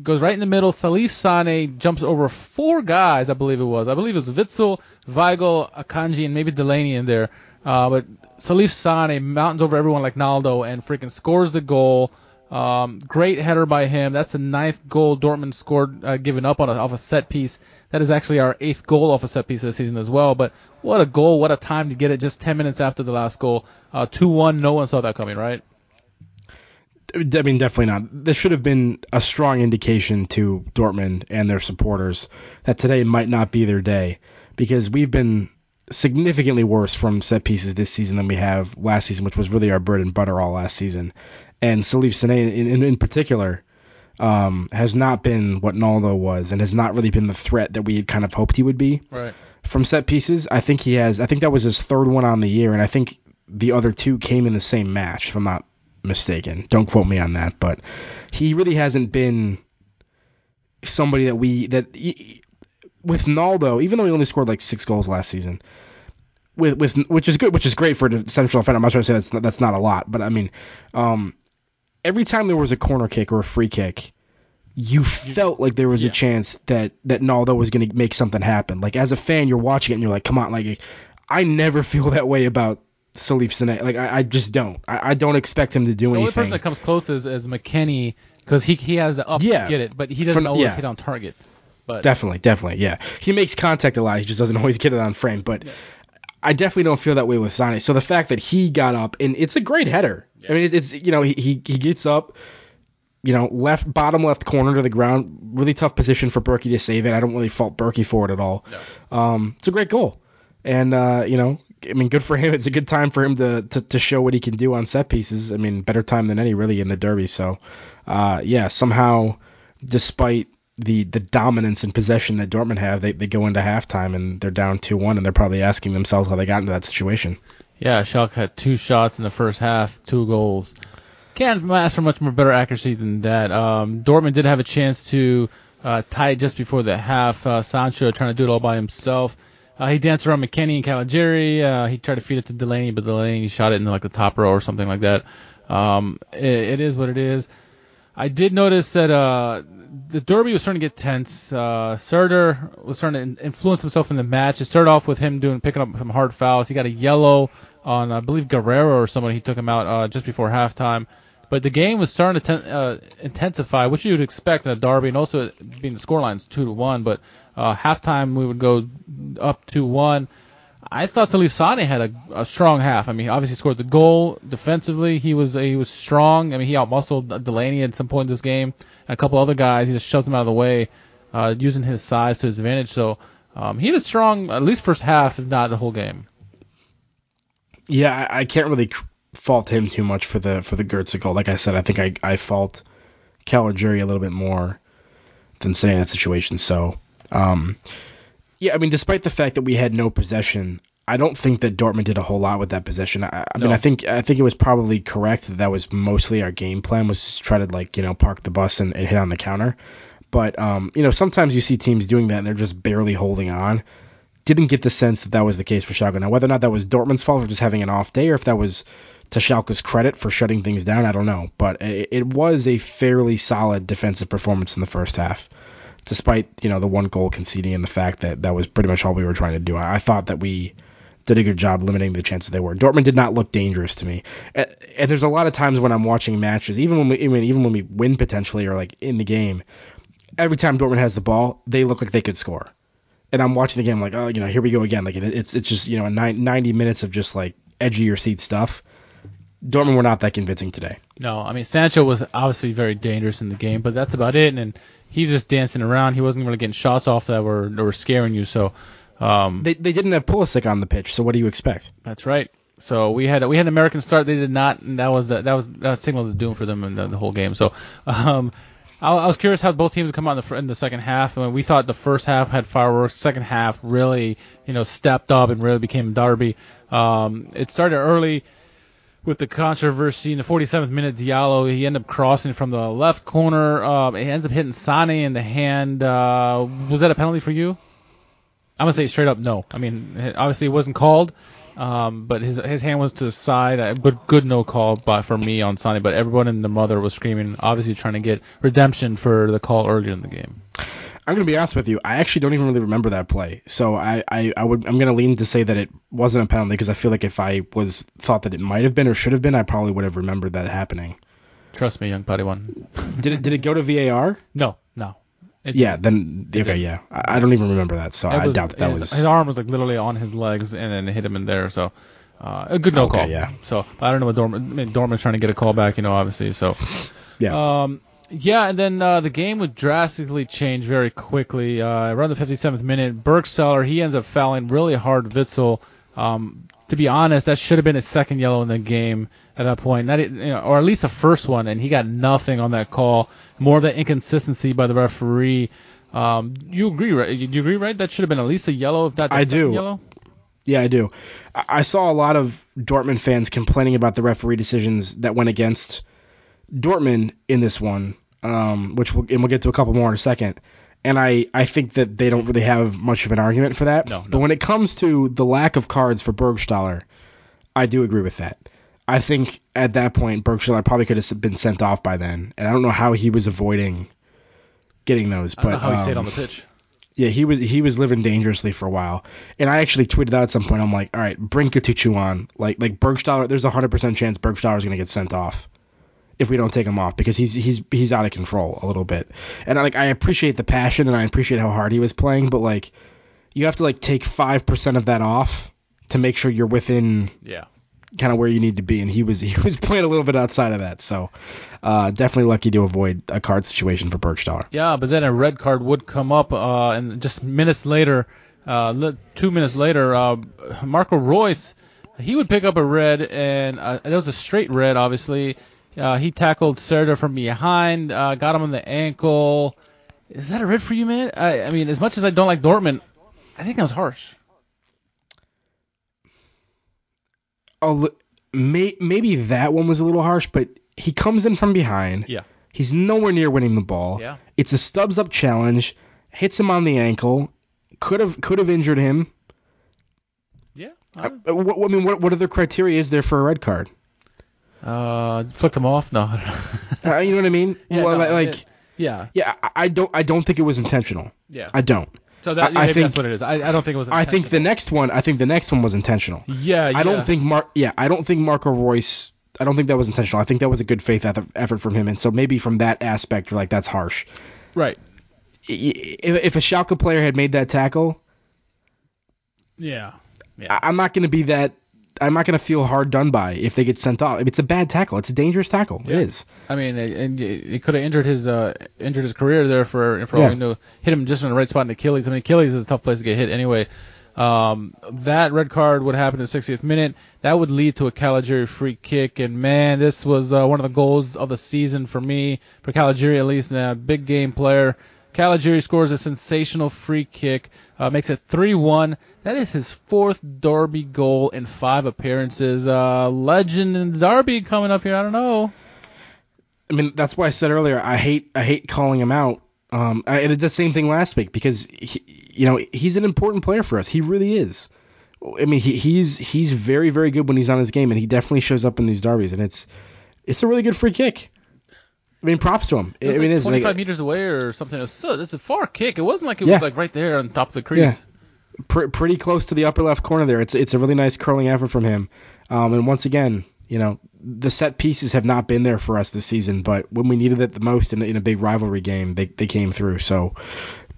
goes right in the middle. Salif Sane jumps over four guys, I believe it was. I believe it was Witsel, Weigl, Akanji, and maybe Delaney in there. Uh, but Salif Sane mountains over everyone like Naldo and freaking scores the goal. Um, great header by him. That's the ninth goal Dortmund scored, uh, given up on a, off a set piece. That is actually our eighth goal off a set piece this season as well. But what a goal! What a time to get it just 10 minutes after the last goal. Uh, 2-1. No one saw that coming, right? I mean, definitely not. This should have been a strong indication to Dortmund and their supporters that today might not be their day because we've been significantly worse from set pieces this season than we have last season, which was really our bread and butter all last season. And Salif Sane, in, in, in particular, um, has not been what Naldo was and has not really been the threat that we had kind of hoped he would be Right. from set pieces. I think he has. I think that was his third one on the year, and I think the other two came in the same match, if I'm not mistaken. Don't quote me on that, but he really hasn't been somebody that we that with Naldo, even though he only scored like six goals last season. With, with which is good, which is great for the central defender. I'm not trying to say that's not, that's not a lot, but I mean, um, every time there was a corner kick or a free kick, you felt like there was yeah. a chance that that Naldo was going to make something happen. Like as a fan, you're watching it and you're like, come on, like I never feel that way about Salif Sane. Like I, I just don't. I, I don't expect him to do anything. The only person that comes close is, is McKennie because he he has the up Yeah. to get it, but he doesn't From- always yeah. hit on target. But Definitely, definitely, yeah. He makes contact a lot. He just doesn't always get it on frame. But I definitely don't feel that way with Sane. So the fact that he got up and it's a great header. I mean, it's you know he he, he gets up, you know, left bottom left corner to the ground. Really tough position for Bürki to save it. I don't really fault Bürki for it at all. Um, it's a great goal, and uh, you know. I mean, good for him. It's a good time for him to, to, to show what he can do on set pieces. I mean, better time than any really in the derby. So, uh, yeah, somehow, despite the the dominance and possession that Dortmund have, they, they go into halftime and they're down two one, and they're probably asking themselves how they got into that situation. Yeah, Schalke had two shots in the first half, two goals. Can't ask for much more better accuracy than that. Um, Dortmund did have a chance to uh, tie just before the half. Uh, Sancho trying to do it all by himself. Uh, he danced around McKennie and Caligiuri. Uh, he tried to feed it to Delaney, but Delaney shot it in like the top row or something like that. Um, it, it is what it is. I did notice that uh, the derby was starting to get tense. Uh, was starting to in- influence himself in the match. It started off with him doing picking up some hard fouls. He got a yellow on I believe Guerreiro or someone. He took him out uh, just before halftime. But the game was starting to ten- uh, intensify, which you would expect in a derby, and also being the scoreline's two to one. But uh, halftime we would go up two one. I thought Salif Sane had a, a strong half. I mean, obviously scored the goal defensively. He was he was strong. I mean, he outmuscled Delaney at some point in this game. And a couple other guys, he just shoved them out of the way, uh, using his size to his advantage. So um, he had a strong, at least first half, if not the whole game. Yeah, I, I can't really fault him too much for the for the Götze goal. Like I said, I think I I fault Caligiuri a little bit more than saying that situation. So, um, yeah, I mean, despite the fact that we had no possession, I don't think that Dortmund did a whole lot with that possession. I, I mean, I think I think it was probably correct that that was mostly our game plan was to try to like you know park the bus and, and hit on the counter. But um, you know, sometimes you see teams doing that and they're just barely holding on. Didn't get the sense that that was the case for Schalke. Now, whether or not that was Dortmund's fault for just having an off day, or if that was to Schalke's credit for shutting things down, I don't know. But it, it was a fairly solid defensive performance in the first half, despite you know the one goal conceding and the fact that that was pretty much all we were trying to do. I, I thought that we did a good job limiting the chances they were. Dortmund did not look dangerous to me, and, and there's a lot of times when I'm watching matches, even when we even, even when we win potentially or like in the game, every time Dortmund has the ball, they look like they could score. And I'm watching the game like, oh, you know, here we go again. Like it, it's it's just you know, nine, 90 minutes of just like edgy your seat stuff. Dortmund were not that convincing today. No, I mean Sancho was obviously very dangerous in the game, but that's about it. And he was just dancing around. He wasn't really getting shots off that were that were scaring you. So um, They they didn't have Pulisic on the pitch, so what do you expect? That's right. So we had we had an American start. They did not, and that was that was that was signal to doom for them in the, the whole game. So um, I, was curious how both teams would come out in the, in the second half. I mean, we thought the first half had fireworks. Second half really, you know, stepped up and really became a derby. Um, it started early with the controversy in the 47th minute. Diallo he ended up crossing from the left corner. Um, he ends up hitting Sane in the hand. Uh, was that a penalty for you? I'm gonna say straight up no. I mean, obviously it wasn't called, um, but his his hand was to the side. Uh, Good good no call by for me on Sonny. But everyone and the mother was screaming, obviously trying to get redemption for the call earlier in the game. I'm gonna be honest with you. I actually don't even really remember that play, so I, I, I would I'm gonna lean to say that it wasn't a penalty because I feel like if I was thought that it might have been or should have been, I probably would have remembered that happening. Trust me, young putty one. Did it did it go to VAR? No, no. It- Yeah, then okay, yeah. I, I don't even remember that, so I was- doubt that, that his, was. his arm was like literally on his legs and then hit him in there. So uh, a good no Okay, call. yeah. So I don't know what Dortmund. I mean, Dortmund's trying to get a call back, you know, obviously. So yeah. Um, yeah, and then uh, the game would drastically change very quickly. Uh, around the 57th minute, Burgstaller he ends up fouling really hard Witsel. Um, to be honest, that should have been his second yellow in the game at that point, e- you know, or at least a first one, and he got nothing on that call. More of that inconsistency by the referee. Um, you agree, right? You, you agree, right? That should have been at least a yellow, if not the I do. yellow. Yeah, I do. I I saw a lot of Dortmund fans complaining about the referee decisions that went against Dortmund in this one, um, which we'll, and we'll get to a couple more in a second. And I, I think that they don't really have much of an argument for that. No, no. But when it comes to the lack of cards for Burgstaller, I do agree with that. I think at that point Burgstaller probably could have been sent off by then, and I don't know how he was avoiding getting those. I don't but know how he stayed um, on the pitch. yeah, he was he was living dangerously for a while, and I actually tweeted out at some point. I'm like, all right, bring Kutucu on. Like like Burgstaller, there's a hundred percent chance Burgstaller is gonna get sent off if we don't take him off because he's he's he's out of control a little bit. And I, like I appreciate the passion and I appreciate how hard he was playing, but like you have to like take five percent of that off to make sure you're within Yeah. kind of where you need to be. And he was he was playing a little bit outside of that, so uh, definitely lucky to avoid a card situation for Burgstaller. Yeah, but then a red card would come up, uh, and just minutes later, uh, two minutes later, uh, Marco Reus, he would pick up a red, and uh, it was a straight red, obviously. Uh, he tackled Serdar from behind, uh, got him on the ankle. Is that a red for you, man? I, I mean, as much as I don't like Dortmund, I think that was harsh. li- may, maybe that one was a little harsh, but he comes in from behind. Yeah. He's nowhere near winning the ball. Yeah. It's a stubs up challenge. Hits him on the ankle. Could have could have injured him. Yeah. Uh, what, I mean, what what other criteria is there for a red card? Uh, flicked him off? No. Uh, you know what I mean? Yeah, well, no, like, it- yeah. yeah, I, I don't I don't think it was intentional. Yeah. I don't. So that, I- think- that's what it is. I, I don't think it was. I think the next one. I think the next one was intentional. Yeah, yeah. I don't think Mark. Yeah, I don't think Marco Reus. I don't think that was intentional. I think that was a good faith effort from him, and so maybe from that aspect, you're like, that's harsh. Right. If, if a Schalke player had made that tackle, Yeah. Yeah. I- I'm not going to be that. I'm not going to feel hard done by if they get sent off. It's a bad tackle. It's a dangerous tackle. Yeah. It is. I mean, it, it could have injured his uh, injured his career there for for Yeah. all we know. Hit him just in the right spot in the Achilles. I mean, Achilles is a tough place to get hit anyway. Um, that red card would happen in the 60th minute. That would lead to a Caligiuri free kick, and man, this was uh, one of the goals of the season for me, for Caligiuri at least, a big game player. Caligiuri scores a sensational free kick, uh, makes it 3-1. That is his fourth Derby goal in five appearances. Uh, legend in the Derby coming up here. I don't know. I mean, that's why I said earlier. I hate. I hate calling him out. Um, I did the same thing last week because he, you know he's an important player for us. He really is. I mean, he, he's he's very very good when he's on his game, and he definitely shows up in these derbies, and it's it's a really good free kick. I mean, props to him. It was I mean, like it's 25 like meters away or something. It was so, it's a far kick. It wasn't like it Yeah. was like right there on top of the crease. Yeah. pr- pretty close to the upper left corner there. It's it's a really nice curling effort from him. Um, and once again, you know, the set pieces have not been there for us this season, but when we needed it the most in, a- in a big rivalry game, they, they came through. So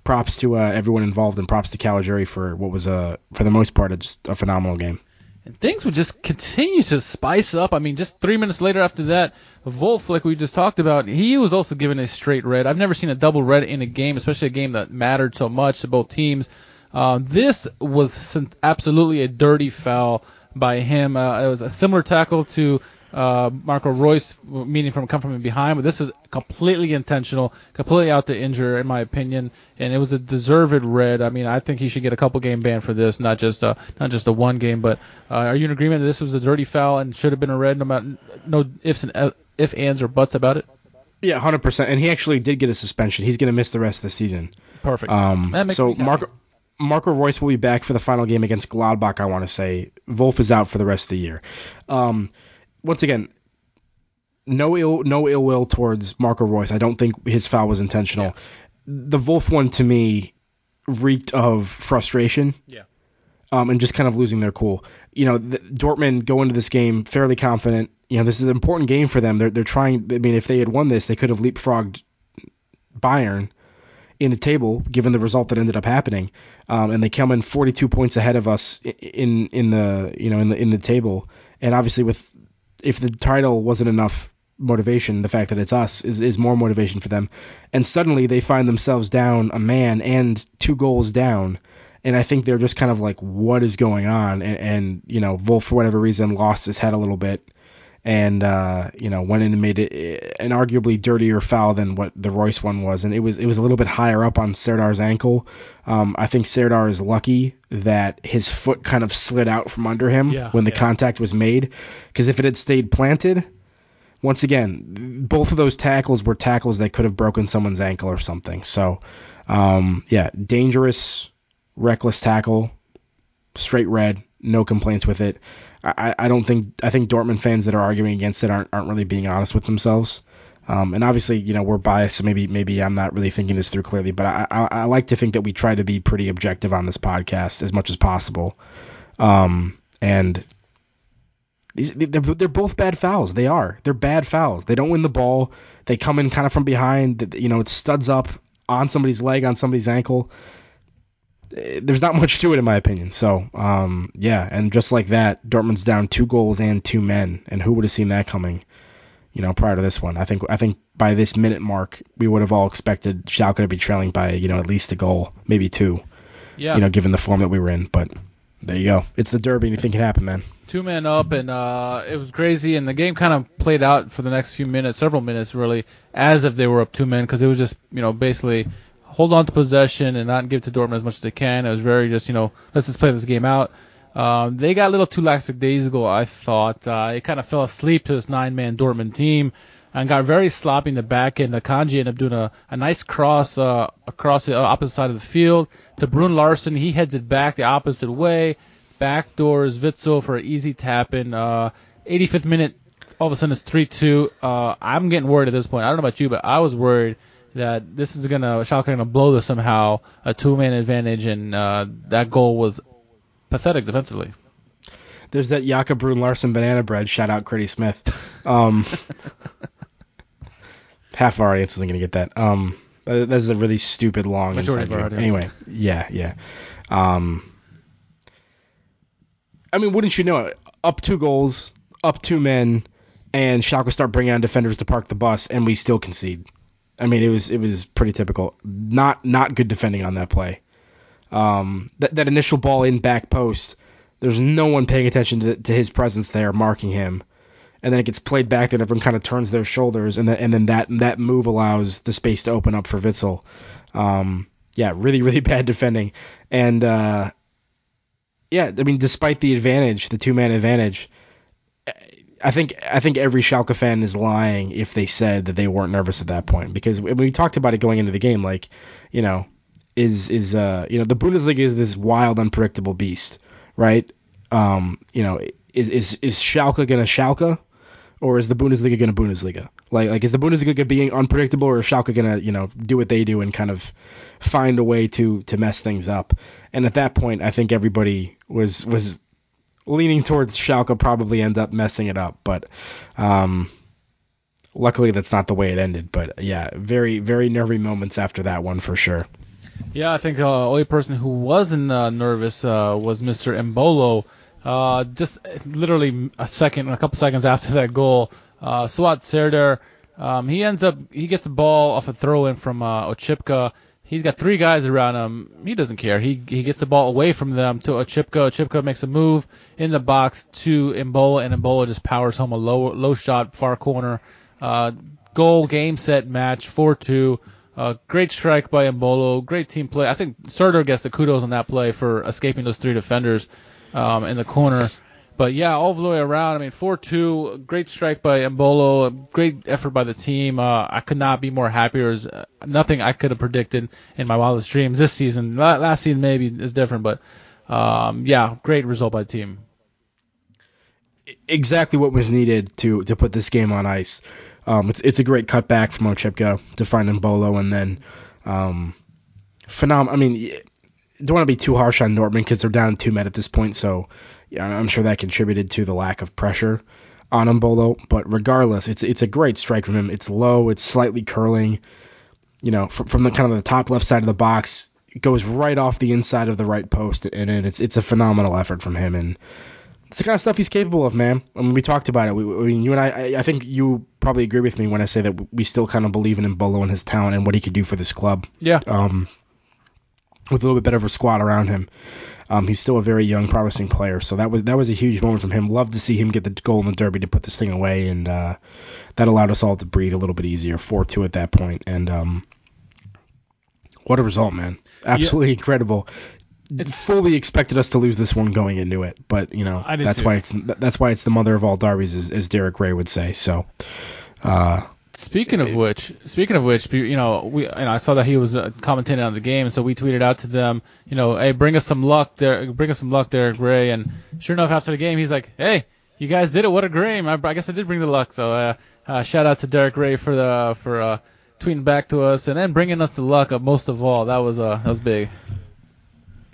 props to uh, everyone involved and props to Caligiuri for what was a for the most part a, just a phenomenal game. And things would just continue to spice up. I mean, just three minutes later after that, Wolf, like we just talked about, he was also given a straight red. I've never seen a double red in a game, especially a game that mattered so much to both teams. Um, this was absolutely a dirty foul by him. Uh, it was a similar tackle to uh, Marco Reus, meaning from come from behind, but this is completely intentional, completely out to injure, in my opinion, and it was a deserved red. I mean, I think he should get a couple game ban for this, not just a not just a one game. But uh, are you in agreement that this was a dirty foul and should have been a red, no matter no ifs and uh, if ands or buts about it? Yeah, hundred percent. And he actually did get a suspension. He's going to miss the rest of the season. Perfect. Um, That makes so. Marco Marco Reus will be back for the final game against Gladbach. I want to say Wolf is out for the rest of the year. Um, once again, no ill no ill will towards Marco Reus. I don't think his foul was intentional. The Wolf one to me reeked of frustration. Yeah. Um, and just kind of losing their cool. You know, the, Dortmund go into this game fairly confident. You know, this is an important game for them. They're they're trying. I mean, if they had won this, they could have leapfrogged Bayern in the table, given the result that ended up happening. Um, and they come in 42 points ahead of us in in the you know in the in the table. And obviously, with if the title wasn't enough motivation, the fact that it's us is is more motivation for them. And suddenly they find themselves down a man and two goals down. And I think they're just kind of like, what is going on? And, and you know, Wolf for whatever reason lost his head a little bit and uh, you know went in and made it an arguably dirtier foul than what the Reus one was, and it was it was a little bit higher up on Serdar's ankle. Um, I think Serdar is lucky that his foot kind of slid out from under him Yeah, when the yeah. contact was made, because if it had stayed planted, once again, both of those tackles were tackles that could have broken someone's ankle or something. So, um, yeah, dangerous, reckless tackle, straight red, no complaints with it. I, I don't think I think Dortmund fans that are arguing against it aren't aren't really being honest with themselves. Um, and obviously, you know, we're biased, so maybe maybe I'm not really thinking this through clearly. But I, I, I like to think that we try to be pretty objective on this podcast as much as possible. Um, and these they're, they're both bad fouls. They are. They're bad fouls. They don't win the ball. They come in kind of from behind. You know, it studs up on somebody's leg, on somebody's ankle. There's not much to it, in my opinion. So, um, yeah, and just like that, Dortmund's down two goals and two men, and who would have seen that coming? You know, prior to this one, I think I think by this minute mark, we would have all expected Schalke to be trailing by you know at least a goal, maybe two. Yeah. You know, given the form that we were in. But there you go. It's the derby. Anything can happen, man. two men up, and uh, it was crazy. And the game kind of played out for the next few minutes, several minutes really, as if they were up two men, because it was just you know basically hold on to possession and not give to Dortmund as much as they can. It was very just you know let's just play this game out. Um, they got a little too laxistic days ago, I thought. Uh, it kind of fell asleep to this nine-man Dortmund team and got very sloppy in the back end. Akanji ended up doing a, a nice cross uh, across the opposite side of the field to Bruun Larsen. He heads it back the opposite way. Back Backdoors Witsel for an easy tap in. Uh, 85th minute, all of a sudden it's 3-2. Uh, I'm getting worried at this point. I don't know about you, but I was worried that this is gonna Schalke gonna blow this somehow, a two-man advantage, and uh, that goal was pathetic defensively. There's that Jacob Bruun Larsen banana bread. Shout out Critty Smith. Um, half our audience isn't going to get that. Um, that- that's a really stupid long Majority inside of our joke. audience. Anyway, yeah, yeah. Um, I mean, wouldn't you know it? Up two goals, up two men, and Schalke start bringing on defenders to park the bus, and we still concede. I mean, it was it was pretty typical. Not not good defending on that play. Um, that that initial ball in back post, there's no one paying attention to, to his presence there, marking him, and then it gets played back, and everyone kind of turns their shoulders, and then and then that that move allows the space to open up for Witsel. Um, yeah, really really bad defending, and uh, yeah, I mean, despite the advantage, the two man advantage. I think I think every Schalke fan is lying if they said that they weren't nervous at that point because when we talked about it going into the game, like you know, is is uh you know the Bundesliga is this wild, unpredictable beast, right? Um, you know, is is is Schalke gonna Schalke, or is the Bundesliga gonna Bundesliga? Like like is the Bundesliga being unpredictable, or is Schalke gonna you know do what they do and kind of find a way to to mess things up? And at that point, I think everybody was was leaning towards Schalke probably end up messing it up, but um, luckily that's not the way it ended. But yeah, very very nervy moments after that one for sure. Yeah, I think the uh, only person who wasn't uh, nervous uh, was Mr. Embolo. Uh, just literally a second, a couple seconds after that goal, uh, Suat Serdar, um, he ends up, he gets the ball off a throw in from uh, Oczipka, He's got three guys around him. He doesn't care. He he gets the ball away from them to a Chipko. Oczipka makes a move in the box to Embolo, and Embolo just powers home a low low shot far corner. Uh, goal, game, set, match, 4-2. Uh, great strike by Embolo. Great team play. I think Serdar gets the kudos on that play for escaping those three defenders um, in the corner. But yeah, all the way around. I mean, 4-2, great strike by Embolo, great effort by the team. Uh, I could not be more happy. There's uh, nothing I could have predicted in my wildest dreams this season. La- Last season maybe is different, but um, yeah, great result by the team. exactly what was needed to to put this game on ice. Um, it's it's a great cutback from Oczipka to find Embolo, and then um. I mean, don't want to be too harsh on Nortman because they're down two men at this point, so I'm sure that contributed to the lack of pressure on Embolo. But regardless, it's it's a great strike from him. It's low, it's slightly curling. You know, from, from the kind of the top left side of the box, it goes right off the inside of the right post, and it, it's it's a phenomenal effort from him and it's the kind of stuff he's capable of, man. I mean, we talked about it. We, I mean, you and I, I, think you probably agree with me when I say that we still kind of believe in Bolo and his talent and what he could do for this club. Yeah. Um, with a little bit better of a squad around him, um, he's still a very young, promising player. So that was that was a huge moment from him. Love to see him get the goal in the derby to put this thing away, and uh, that allowed us all to breathe a little bit easier. Four two at that point, and um, what a result, man! Absolutely incredible fully expected us to lose this one going into it, but you know that's why it's that's why it's the mother of all derbies, as, as Derek Ray would say. So, uh, Speaking of which, speaking of which, you know, we, you know, I saw that he was uh, commentating on the game, so we tweeted out to them, you know, hey, bring us some luck, there, bring us some luck, Derek Ray, and sure enough, after the game, he's like, hey, you guys did it, what a game! I, I guess I did bring the luck, so uh, uh, shout out to Derek Ray for the for uh, tweeting back to us and then bringing us the luck. Most of all, that was uh, that was big.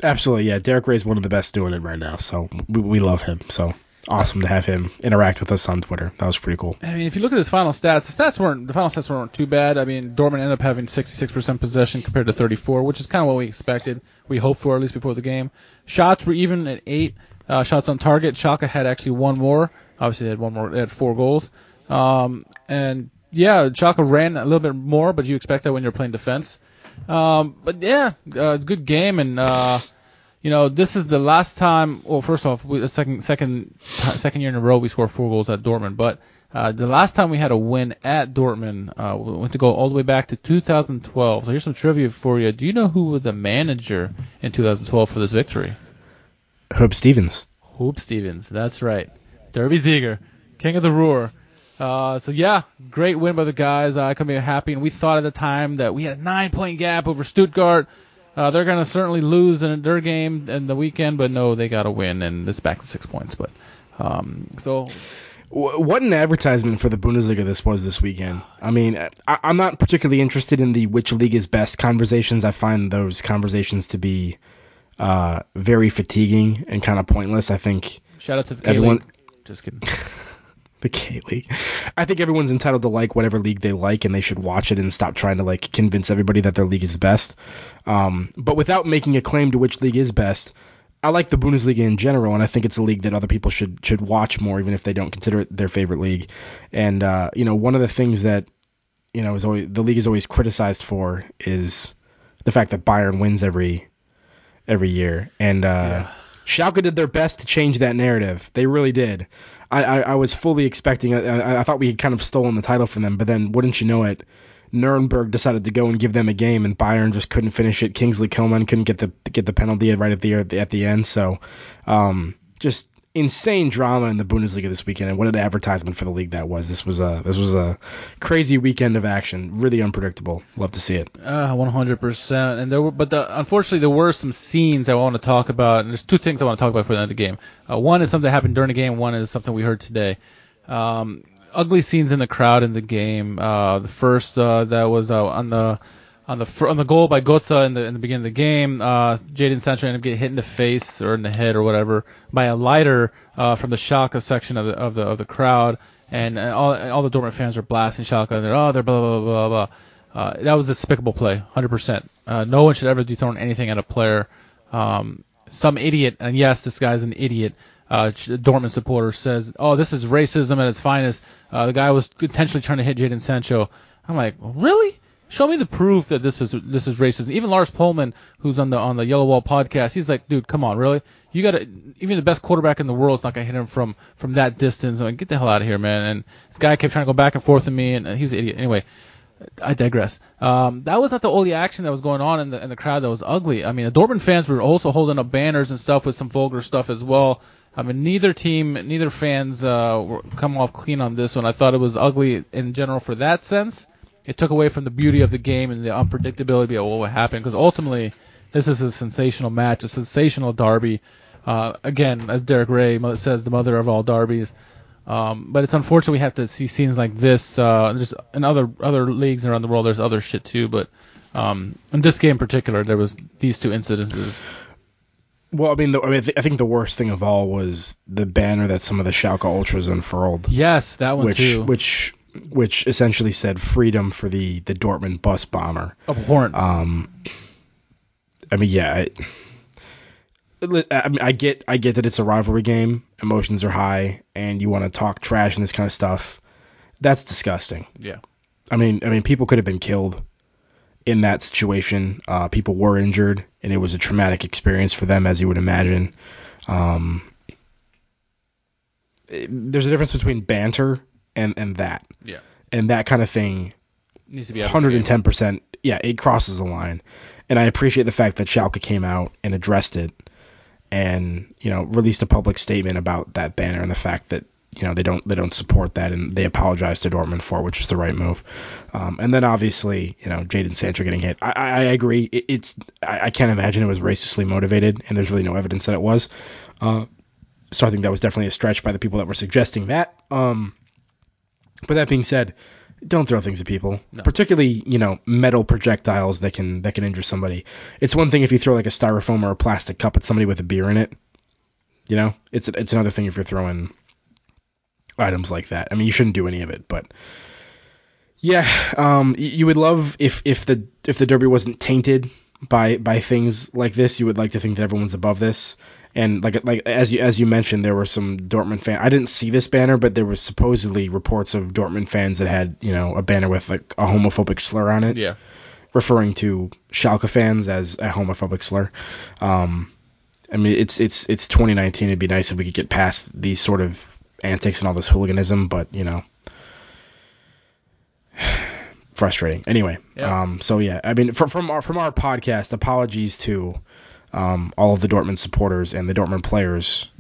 absolutely, yeah, Derek Ray's one of the best doing it right now. So we, we love him. So awesome to have him interact with us on Twitter. That was pretty cool. I mean, if you look at his final stats, the stats weren't the final stats weren't too bad. I mean, Dorman ended up having 66% possession compared to 34, which is kind of what we expected. We hoped for at least before the game. Shots were even at eight. Uh, shots on target. Schalke had actually one more. Obviously, they had one more. They had four goals. Um, and yeah, Schalke ran a little bit more, but you expect that when you're playing defense. Um, but yeah, uh, it's a good game, and uh, you know, this is the last time. Well, first off, we, the second second second year in a row we scored four goals at Dortmund, but uh, the last time we had a win at Dortmund, uh, we went to go all the way back to 2012. So here's some trivia for you. Do you know who was the manager in 2012 for this victory? Huub Stevens. Huub Stevens. That's right. Derbysieger, king of the roar. Uh, so yeah, great win by the guys. I couldn't be happy. And we thought at the time that we had a nine point gap over Stuttgart. Uh, they're gonna certainly lose in their game in the weekend, but no, they got to win, and it's back to six points. But um, so Wh- What an advertisement for the Bundesliga this was this weekend. I mean, I, I'm not particularly interested in the which league is best conversations. I find those conversations to be uh, very fatiguing and kind of pointless. I think shout out to the Everyone-. Just kidding. the K League. I think everyone's entitled to like whatever league they like, and they should watch it and stop trying to like convince everybody that their league is the best. Um, but without making a claim to which league is best, I like the Bundesliga in general, and I think it's a league that other people should should watch more, even if they don't consider it their favorite league. And uh, you know, one of the things that you know is always the league is always criticized for is the fact that Bayern wins every every year, and uh, Schalke did their best to change that narrative. They really did. I, I, I was fully expecting. I, I thought we had kind of stolen the title from them, but then wouldn't you know it, Nuremberg decided to go and give them a game, and Bayern just couldn't finish it. Kingsley Coman couldn't get the get the penalty right at the at the end. So, um, just insane drama in the Bundesliga this weekend, and what an advertisement for the league that was. This was a this was a crazy weekend of action. Really unpredictable. Love to see it. Uh, 100%. And there were, but the, unfortunately, there were some scenes I want to talk about. And there's two things I want to talk about for the end of the game. Uh, one is something that happened during the game. One is something we heard today. Um, ugly scenes in the crowd in the game. Uh, the first uh, that was uh, on the on the fr- on the goal by Götze in the in the beginning of the game. Uh, Jadon Sancho ended up getting hit in the face or in the head or whatever by a lighter uh, from the Schalke section of the of the of the crowd. And uh, all all the Dortmund fans are blasting Schalke. And they're oh they're blah blah blah blah. Uh, that was a despicable play, 100%. Uh, no one should ever be dethrone anything at a player. Um, some idiot, and yes, this guy's an idiot. Uh, Dortmund supporter says, "Oh, this is racism at its finest." Uh, the guy was intentionally trying to hit Jadon Sancho. I'm like, really? Show me the proof that this was this is racism. Even Lars Pollmann, who's on the on the Yellow Wall podcast, he's like, dude, come on, really? You got to even the best quarterback in the world is not gonna hit him from from that distance. I'm like, get the hell out of here, man. And this guy kept trying to go back and forth with me, and he was an idiot. Anyway, I digress. Um, that was not the only action that was going on in the in the crowd that was ugly. I mean, the Dortmund fans were also holding up banners and stuff with some vulgar stuff as well. I mean, neither team, neither fans uh, were come off clean on this one. I thought it was ugly in general for that sense. It took away from the beauty of the game and the unpredictability of what would happen because ultimately, this is a sensational match, a sensational derby. Uh, again, as Derek Ray says, the mother of all derbies. Um, but it's unfortunate we have to see scenes like this. Uh, there's in other other leagues around the world. There's other shit too, but um, in this game in particular, there was these two incidences. Well, I mean, the, I, mean I, th- I think the worst thing of all was the banner that some of the Schalke ultras unfurled, Yes, that one which too. which which essentially said freedom for the the Dortmund bus bomber. Abhorrent. Um, I mean, yeah. I, I mean, I get, I get that it's a rivalry game. Emotions are high, and you want to talk trash and this kind of stuff. That's disgusting. yeah. I mean, I mean, people could have been killed in that situation. Uh, people were injured, and it was a traumatic experience for them, as you would imagine. Um, there's a difference between banter and and that, Yeah. and that kind of thing Needs to be out of the game. 110%. Yeah, it crosses the line. And I appreciate the fact that Schalke came out and addressed it and, you know, released a public statement about that banner and the fact that, you know, they don't they don't support that and they apologize to Dortmund for, it, which is the right move. Um, and then obviously, you know, Jadon Sancho getting hit. I, I, I agree. It, it's I, I can't imagine it was racistly motivated, and there's really no evidence that it was. Uh, so I think that was definitely a stretch by the people that were suggesting that. Um, but that being said, don't throw things at people, particularly you know metal projectiles that can that can injure somebody. It's one thing if you throw like a styrofoam or a plastic cup at somebody with a beer in it. You know, it's it's another thing if you're throwing items like that. I mean, you shouldn't do any of it, but yeah, um, you would love if if the if the derby wasn't tainted by by things like this. You would like to think that everyone's above this. And like like as you as you mentioned, there were some Dortmund fans. I didn't see this banner, but there was supposedly reports of Dortmund fans that had you know a banner with like a homophobic slur on it, Yeah. referring to Schalke fans as a homophobic slur. Um, I mean, it's it's it's 2019. It'd be nice if we could get past these sort of antics and all this hooliganism, but you know, frustrating. Anyway, Yeah. um, so yeah, I mean, from from our from our podcast, apologies to um, all of the Dortmund supporters and the Dortmund players,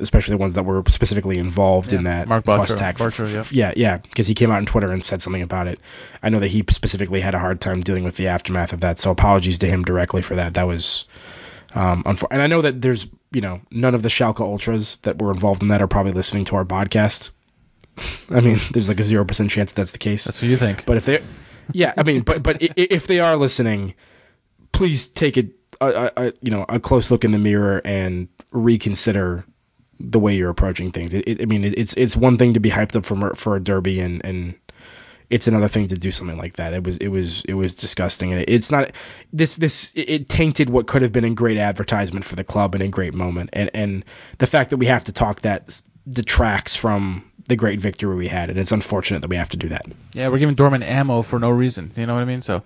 especially the ones that were specifically involved in that Mark bus Bartra- tag. Bartra, yeah, yeah, because he came out on Twitter and said something about it. I know that he specifically had a hard time dealing with the aftermath of that, so apologies to him directly for that. That was um, unfor- and I know that there's you know none of the Schalke ultras that were involved in that are probably listening to our podcast. I mean, there's like a zero percent chance that's the case. That's what you think. But if they, yeah, I mean, but but if they are listening, please take a, a you know a close look in the mirror and reconsider the way you're approaching things. It, it, I mean, it, it's it's one thing to be hyped up for for a derby and and it's another thing to do something like that. It was it was it was disgusting, and it, it's not this this it tainted what could have been a great advertisement for the club and a great moment, and and the fact that we have to talk that detracts from the great victory we had, and it's unfortunate that we have to do that. Yeah, we're giving Dorman ammo for no reason. You know what I mean? So,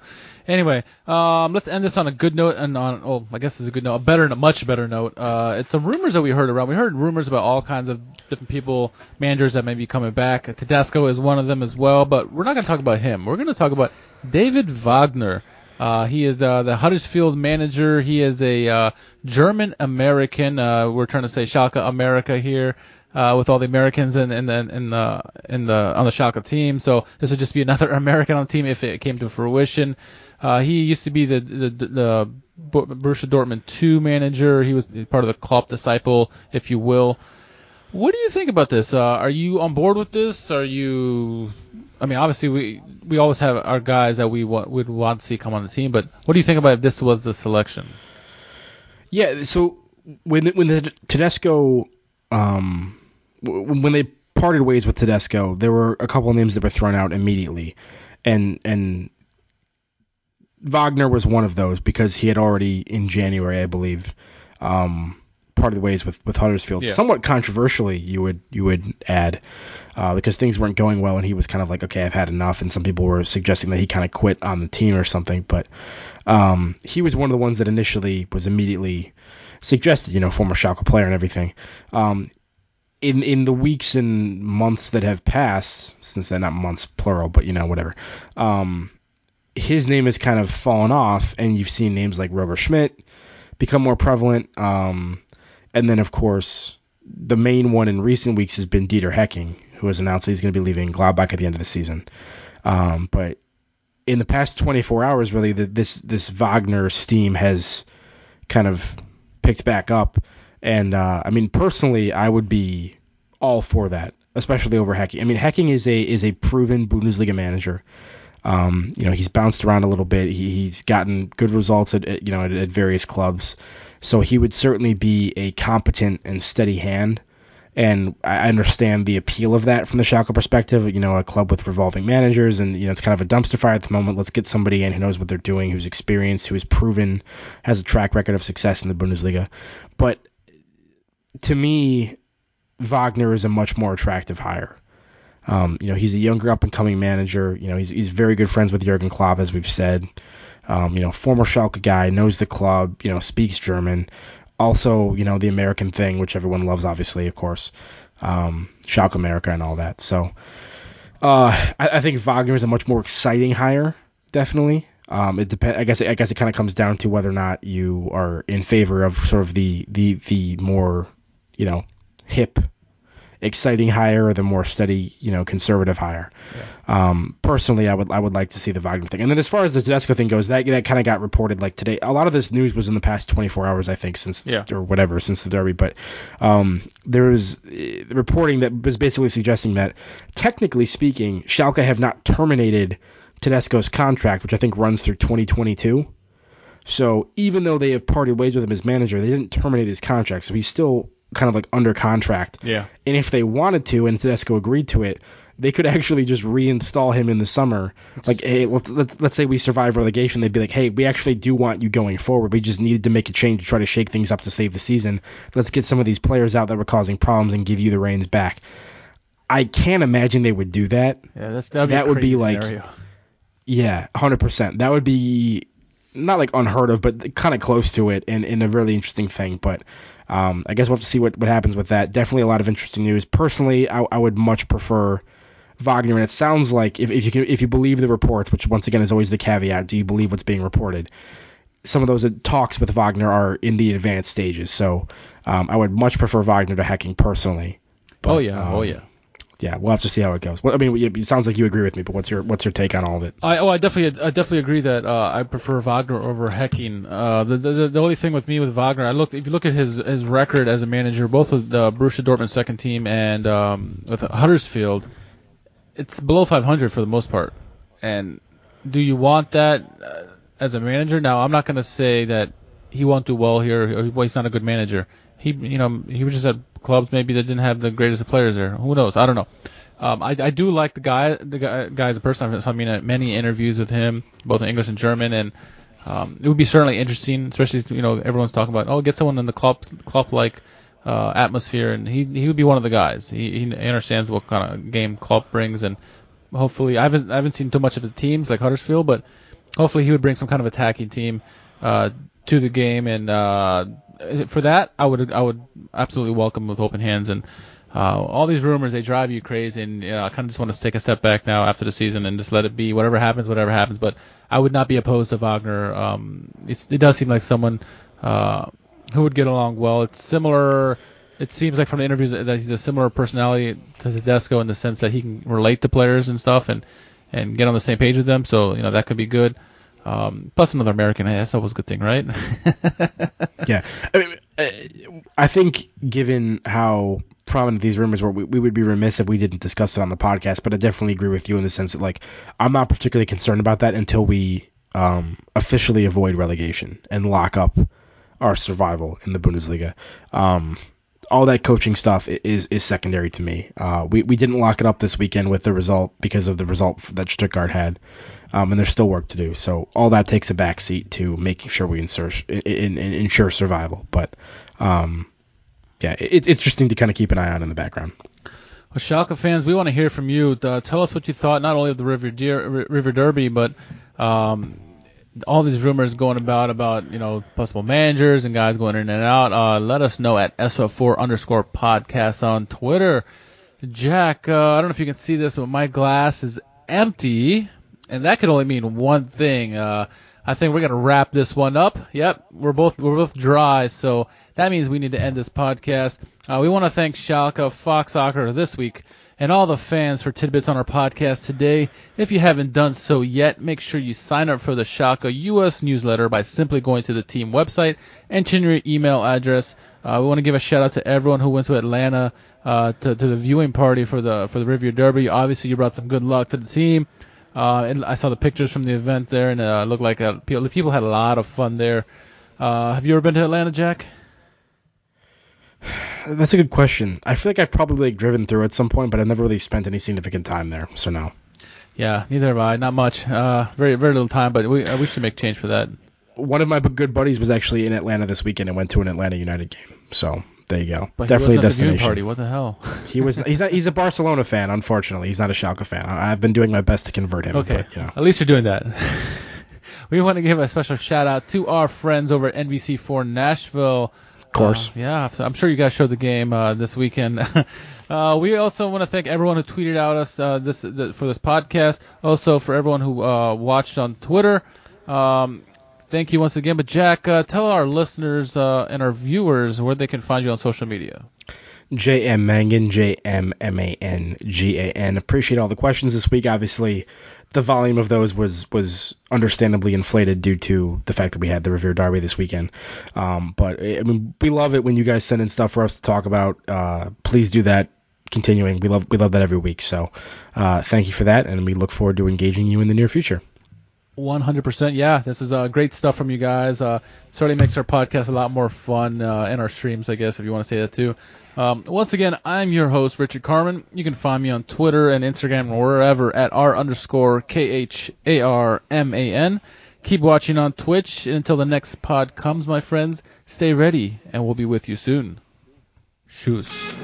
anyway, um, let's end this on a good note and on, oh, I guess it's a good note, a better, a much better note. Uh, it's some rumors that we heard around. We heard rumors about all kinds of different people, managers that may be coming back. Tedesco is one of them as well, but we're not going to talk about him. We're going to talk about David Wagner. Uh, he is uh, the Huddersfield manager. He is a uh, German American. Uh, we're trying to say Schalke America here uh, with all the Americans in in in the in the on the Schalke team. So this would just be another American on the team if it came to fruition. Uh, he used to be the the, the Bo- Borussia Dortmund two manager. He was part of the Klopp disciple, if you will. What do you think about this? Uh, are you on board with this? Are you? I mean, obviously we we always have our guys that we want would want to see come on the team, but what do you think about if this was the selection? Yeah. So when when the Tedesco, um, when they parted ways with Tedesco, there were a couple of names that were thrown out immediately, and and Wagner was one of those because he had already in January, I believe, um, parted ways with with Huddersfield. Yeah. Somewhat controversially, you would you would add. Uh, because things weren't going well, and he was kind of like, okay, I've had enough. And some people were suggesting that he kind of quit on the team or something. But um, he was one of the ones that initially was immediately suggested, you know, former Schalke player and everything. Um, in in the weeks and months that have passed, since they're not months plural, but you know, whatever. Um, his name has kind of fallen off, and you've seen names like Robert Schmidt become more prevalent. Um, and then, of course, the main one in recent weeks has been Dieter Hecking, who has announced that he's going to be leaving Gladbach at the end of the season. Um, but in the past 24 hours, really, the, this this Wagner steam has kind of picked back up. And uh, I mean, personally, I would be all for that, especially over Hecking. I mean, Hecking is a is a proven Bundesliga manager. Um, you know, he's bounced around a little bit. He, he's gotten good results at, at you know at, at various clubs, so he would certainly be a competent and steady hand. And I understand the appeal of that from the Schalke perspective. You know, a club with revolving managers, and you know, it's kind of a dumpster fire at the moment. Let's get somebody in who knows what they're doing, who's experienced, who is proven, has a track record of success in the Bundesliga. But to me, Wagner is a much more attractive hire. Um, you know, he's a younger up and coming manager. You know, he's he's very good friends with Jurgen Klopp, as we've said. Um, you know, former Schalke guy, knows the club. You know, speaks German. Also, you know, the American thing, which everyone loves, obviously, of course. Um, Schalke America and all that. So, uh, I, I think Wagner is a much more exciting hire, definitely. Um, it depends. I guess. I guess it kind of comes down to whether or not you are in favor of sort of the the the more, you know, hip exciting hire or the more steady, you know, conservative hire. Um, personally, I would I would like to see the Wagner thing. And then as far as the Tedesco thing goes, that that kind of got reported like today. A lot of this news was in the past 24 hours, I think, since Yeah. or whatever since the derby. But um, there was uh, reporting that was basically suggesting that technically speaking, Schalke have not terminated Tedesco's contract, which I think runs through 2022. So even though they have parted ways with him as manager, they didn't terminate his contract. So he's still kind of like under contract. Yeah. And if they wanted to, and Tedesco agreed to it, they could actually just reinstall him in the summer. Like, hey, let's, let's, let's say we survive relegation. They'd be like, hey, we actually do want you going forward. We just needed to make a change to try to shake things up to save the season. Let's get some of these players out that were causing problems and give you the reins back. I can't imagine they would do that. Yeah, that's that'd be That would be like- scenario. Yeah, hundred percent. That would be not like unheard of, but kind of close to it, and, and a really interesting thing. But um, I guess we'll have to see what, what happens with that. Definitely a lot of interesting news. Personally, I, I would much prefer Wagner, and it sounds like if, if you can, if you believe the reports, which once again is always the caveat, do you believe what's being reported? Some of those talks with Wagner are in the advanced stages, so um, I would much prefer Wagner to Hecking personally. oh yeah, um, oh yeah. Yeah, we'll have to see how it goes. Well, I mean, it sounds like you agree with me, but what's your what's your take on all of it? I oh I definitely I definitely agree that uh, I prefer Wagner over Hecking. Uh, the, the the only thing with me with Wagner, I looked if you look at his his record as a manager, both with the Borussia Dortmund second team and um, with Huddersfield, it's below 500 for the most part. And do you want that uh, as a manager? Now I'm not going to say that he won't do well here or well, he's not a good manager. He you know he was just at clubs maybe that didn't have the greatest of players there. Who knows? I don't know. Um, I, I do like the guy, the guy, guy as a person. I've I mean, uh, many interviews with him, both in English and German, and um, it would be certainly interesting, especially you know everyone's talking about oh get someone in the club club like uh, atmosphere, and he he would be one of the guys. He, he understands what kind of game club brings, and hopefully I haven't I haven't seen too much of the teams like Huddersfield, but hopefully he would bring some kind of attacking team uh, to the game, and uh, for that I would I would absolutely welcome with open hands and. Uh, all these rumors they drive you crazy, and you know, I kind of just want to take a step back now after the season and just let it be. Whatever happens, whatever happens. But I would not be opposed to Wagner. Um, it does seem like someone uh, who would get along well. It's similar. It seems like from the interviews that he's a similar personality to Tedesco in the sense that he can relate to players and stuff and and get on the same page with them. So you know that could be good. Um, plus another American, hey, that's always a good thing, right? Yeah, I mean, uh, I think given how prominent these rumors were, we, we would be remiss if we didn't discuss it on the podcast. But I definitely agree with you in the sense that, like, I'm not particularly concerned about that until we um, officially avoid relegation and lock up our survival in the Bundesliga. Um, all that coaching stuff is is secondary to me. Uh, we we didn't lock it up this weekend with the result because of the result that Stuttgart had, um, and there's still work to do. So all that takes a backseat to making sure we ensure in, in, ensure survival. But um, yeah, it, it's interesting to kind of keep an eye on in the background. Well, Schalke fans, we want to hear from you. Uh, tell us what you thought, not only of the River, Deer, Revierderby, but um, all these rumors going about about you know possible managers and guys going in and out. Uh, let us know at SO4 underscore podcast on Twitter. Jack, uh, I don't know if you can see this, but my glass is empty, and that could only mean one thing. Uh, I think we're gonna wrap this one up. Yep, we're both we're both dry, so that means we need to end this podcast. Uh, we want to thank Schalke, Fox Soccer this week, and all the fans for tidbits on our podcast today. If you haven't done so yet, make sure you sign up for the Schalke US newsletter by simply going to the team website, entering your email address. Uh, we want to give a shout out to everyone who went to Atlanta uh, to, to the viewing party for the for the Revierderby. Obviously, you brought some good luck to the team. Uh, and I saw the pictures from the event there, and uh, it looked like uh, people, people had a lot of fun there. Uh, have you ever been to Atlanta, Jack? That's a good question. I feel like I've probably like, driven through at some point, but I've never really spent any significant time there. So no. Yeah, neither have I. Not much. Uh, very very little time, but we uh, we should make change for that. One of my good buddies was actually in Atlanta this weekend and went to an Atlanta United game. So there you go. But Definitely a wasn't at the viewing destination. party. What the hell? He was. He's not, he's a Barcelona fan. Unfortunately, he's not a Schalke fan. I, I've been doing my best to convert him. Okay, But, you know. at least you're doing that. we want to give a special shout out to our friends over at NBC4 Nashville. Of course. Uh, yeah, I'm sure you guys showed the game uh, this weekend. uh, we also want to thank everyone who tweeted out us uh, this th- for this podcast. Also for everyone who uh, watched on Twitter. Um, thank you once again. But Jack, uh, tell our listeners uh, and our viewers where they can find you on social media. JM Mangan, J M M A N G A N. Appreciate all the questions this week. Obviously, the volume of those was was understandably inflated due to the fact that we had the Revierderby this weekend. Um, but I mean, we love it when you guys send in stuff for us to talk about. Uh, please do that. Continuing, we love we love that every week. So, uh, thank you for that, and we look forward to engaging you in the near future. 100%. Yeah, this is uh, great stuff from you guys. Uh, certainly makes our podcast a lot more fun uh, and our streams, I guess, if you want to say that too. Um, once again, I'm your host, Richard Kharman. You can find me on Twitter and Instagram or wherever at r underscore k h a r m a n. Keep watching on Twitch and until the next pod comes, my friends. Stay ready, and we'll be with you soon. Shoes.